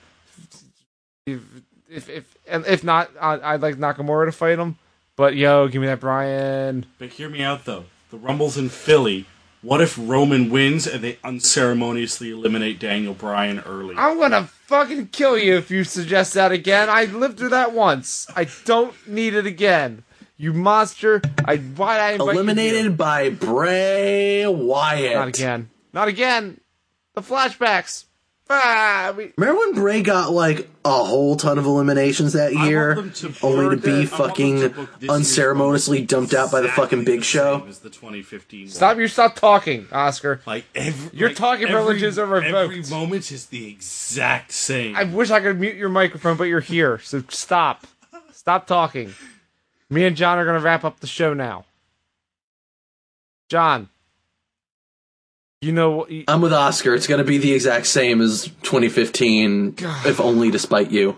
If if if, and if not, I'd, I'd like Nakamura to fight him. But yo, give me that Bryan. but hear me out though. The Rumble's in Philly. What if Roman wins and they unceremoniously eliminate Daniel Bryan early? I'm gonna fucking kill you if you suggest that again. I lived through that once. I don't need it again. You monster! I why I invite you? Eliminated by Bray Wyatt. Not again. Not again. The flashbacks. Ah, we, Remember when Bray got like a whole ton of eliminations that I want year, them to only to book- be I want them fucking to book this year's unceremoniously Rumble dumped out by the exactly fucking Big the Show? same As the 2015 stop! one. You stop talking, Oscar. Like every, Your like talking every- privileges are Every revoked. moment is the exact same. I wish I could mute your microphone, but you're here, so stop. stop talking. Me and John are going to wrap up the show now. John, you know, you, I'm with Oscar. It's going to be the exact same as 2015, God. if only despite you.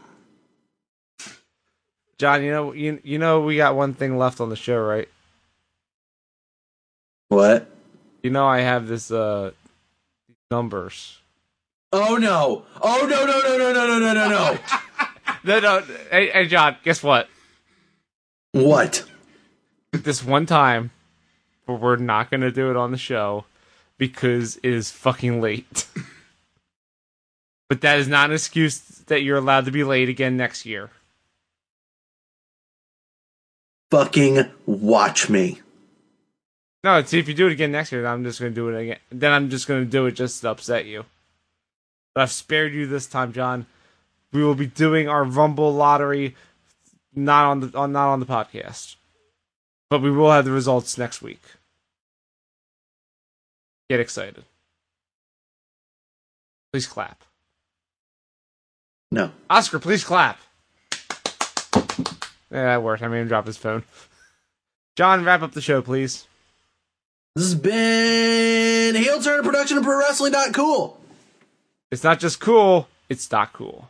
John, you know, you you know, we got one thing left on the show, right? What? You know, I have this uh numbers. Oh no! Oh no! No! No! No! No! No! No! No! no! No! Hey, hey, John. Guess what? What? This one time, but we're not going to do it on the show because it is fucking late. but that is not an excuse that you're allowed to be late again next year. Fucking watch me. No, see, if you do it again next year, then I'm just going to do it again. Then I'm just going to do it just to upset you. But I've spared you this time, John. We will be doing our Rumble lottery, not on the on not on the podcast, but we will have the results next week. Get excited! Please clap, No. Oscar. Please clap. Yeah, that worked. I made him drop his phone. John, wrap up the show, please. This has been Heel Turn production of Pro Wrestling. Not cool. It's not just cool; it's not cool.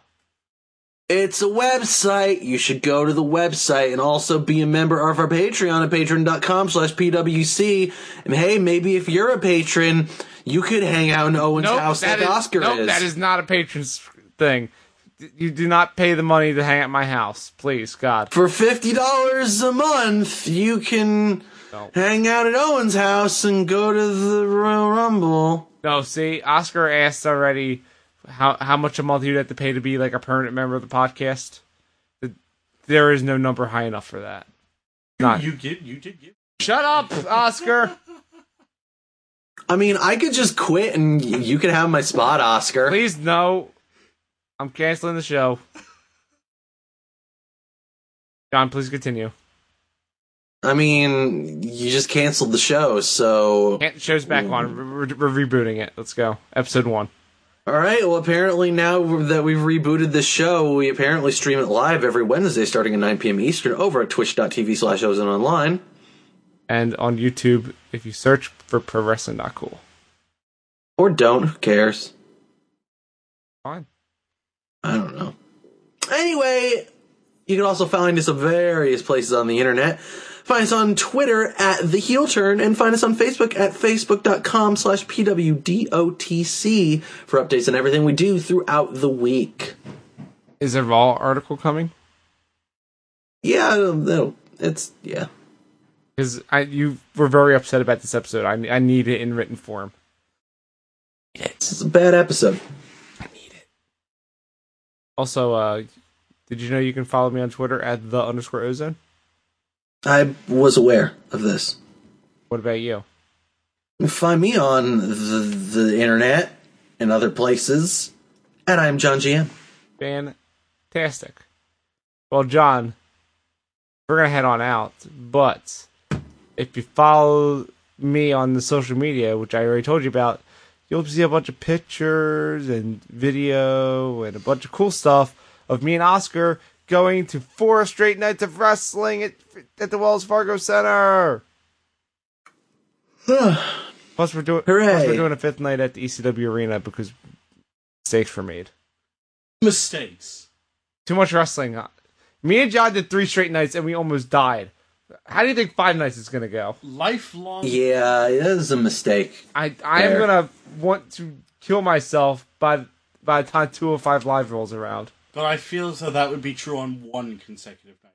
It's a website. You should go to the website and also be a member of our Patreon at patreon.com slash PWC. And hey, maybe if you're a patron, you could hang out in Owen's house that like is- Oscar nope, is. that is not a patron's thing. You do not pay the money to hang at my house, please, God. For $50 a month, you can hang out at Owen's house and go to the Royal Rumble. No, see, Oscar asked already how how much a month you'd have to pay to be like a permanent member of the podcast. There is no number high enough for that. Not. You get you did get Shut up, Oscar. I mean, I could just quit and you could have my spot, Oscar. Please no. I'm canceling the show. John, please continue. I mean, you just canceled the show, so. Can't, show's back on. We're, we're we're rebooting it. Let's go. Episode one. All right. Well, apparently now that we've rebooted this show, we apparently stream it live every Wednesday starting at 9 p.m. Eastern over at twitch.tv slash Online. And on YouTube, if you search for Pro Wrestling Dot Cool. Or don't. Who cares? Fine. I don't know. Anyway, you can also find us at various places on the internet. Find us on Twitter at The Heel Turn and find us on Facebook at facebook.com slash PWDOTC for updates on everything we do throughout the week. Is a Raw article coming? Yeah, it's, yeah. Because I you were very upset about this episode. I I need it in written form. It's a bad episode. I need it. Also, uh, did you know you can follow me on Twitter at the underscore ozone? I was aware of this. What about you? You can Find me on the, the internet and other places and I'm John GM. Fantastic. Well, John, we're gonna head on out, but if you follow me on the social media, which I already told you about, you'll see a bunch of pictures and video and a bunch of cool stuff of me and Oscar going to four straight nights of wrestling at at the Wells Fargo Center. Plus, we're doing plus we're doing a fifth night at the ECW arena because mistakes were made. mistakes. Too much wrestling. Me and John did three straight nights and we almost died. How do you think five nights is gonna go? Lifelong Yeah, that is a mistake. I I am gonna want to kill myself by by the time 205 live rolls around. But I feel as though that would be true on one consecutive night.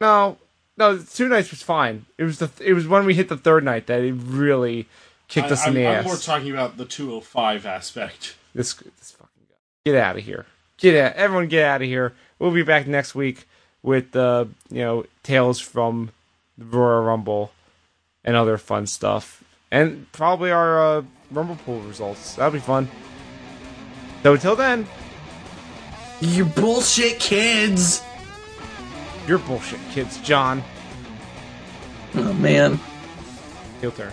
No, no, two nights was fine. It was the it was when we hit the third night that it really kicked I, us in I'm, the I'm ass. more talking about the 205 aspect. This this fucking guy. Get out of here. Get out. Everyone get out of here. We'll be back next week with uh, you know, tales from the Royal Rumble and other fun stuff. And probably our uh, Rumble pool results. That'll be fun. So until then, You bullshit kids! you're bullshit kids, John. Oh man. Heel turn.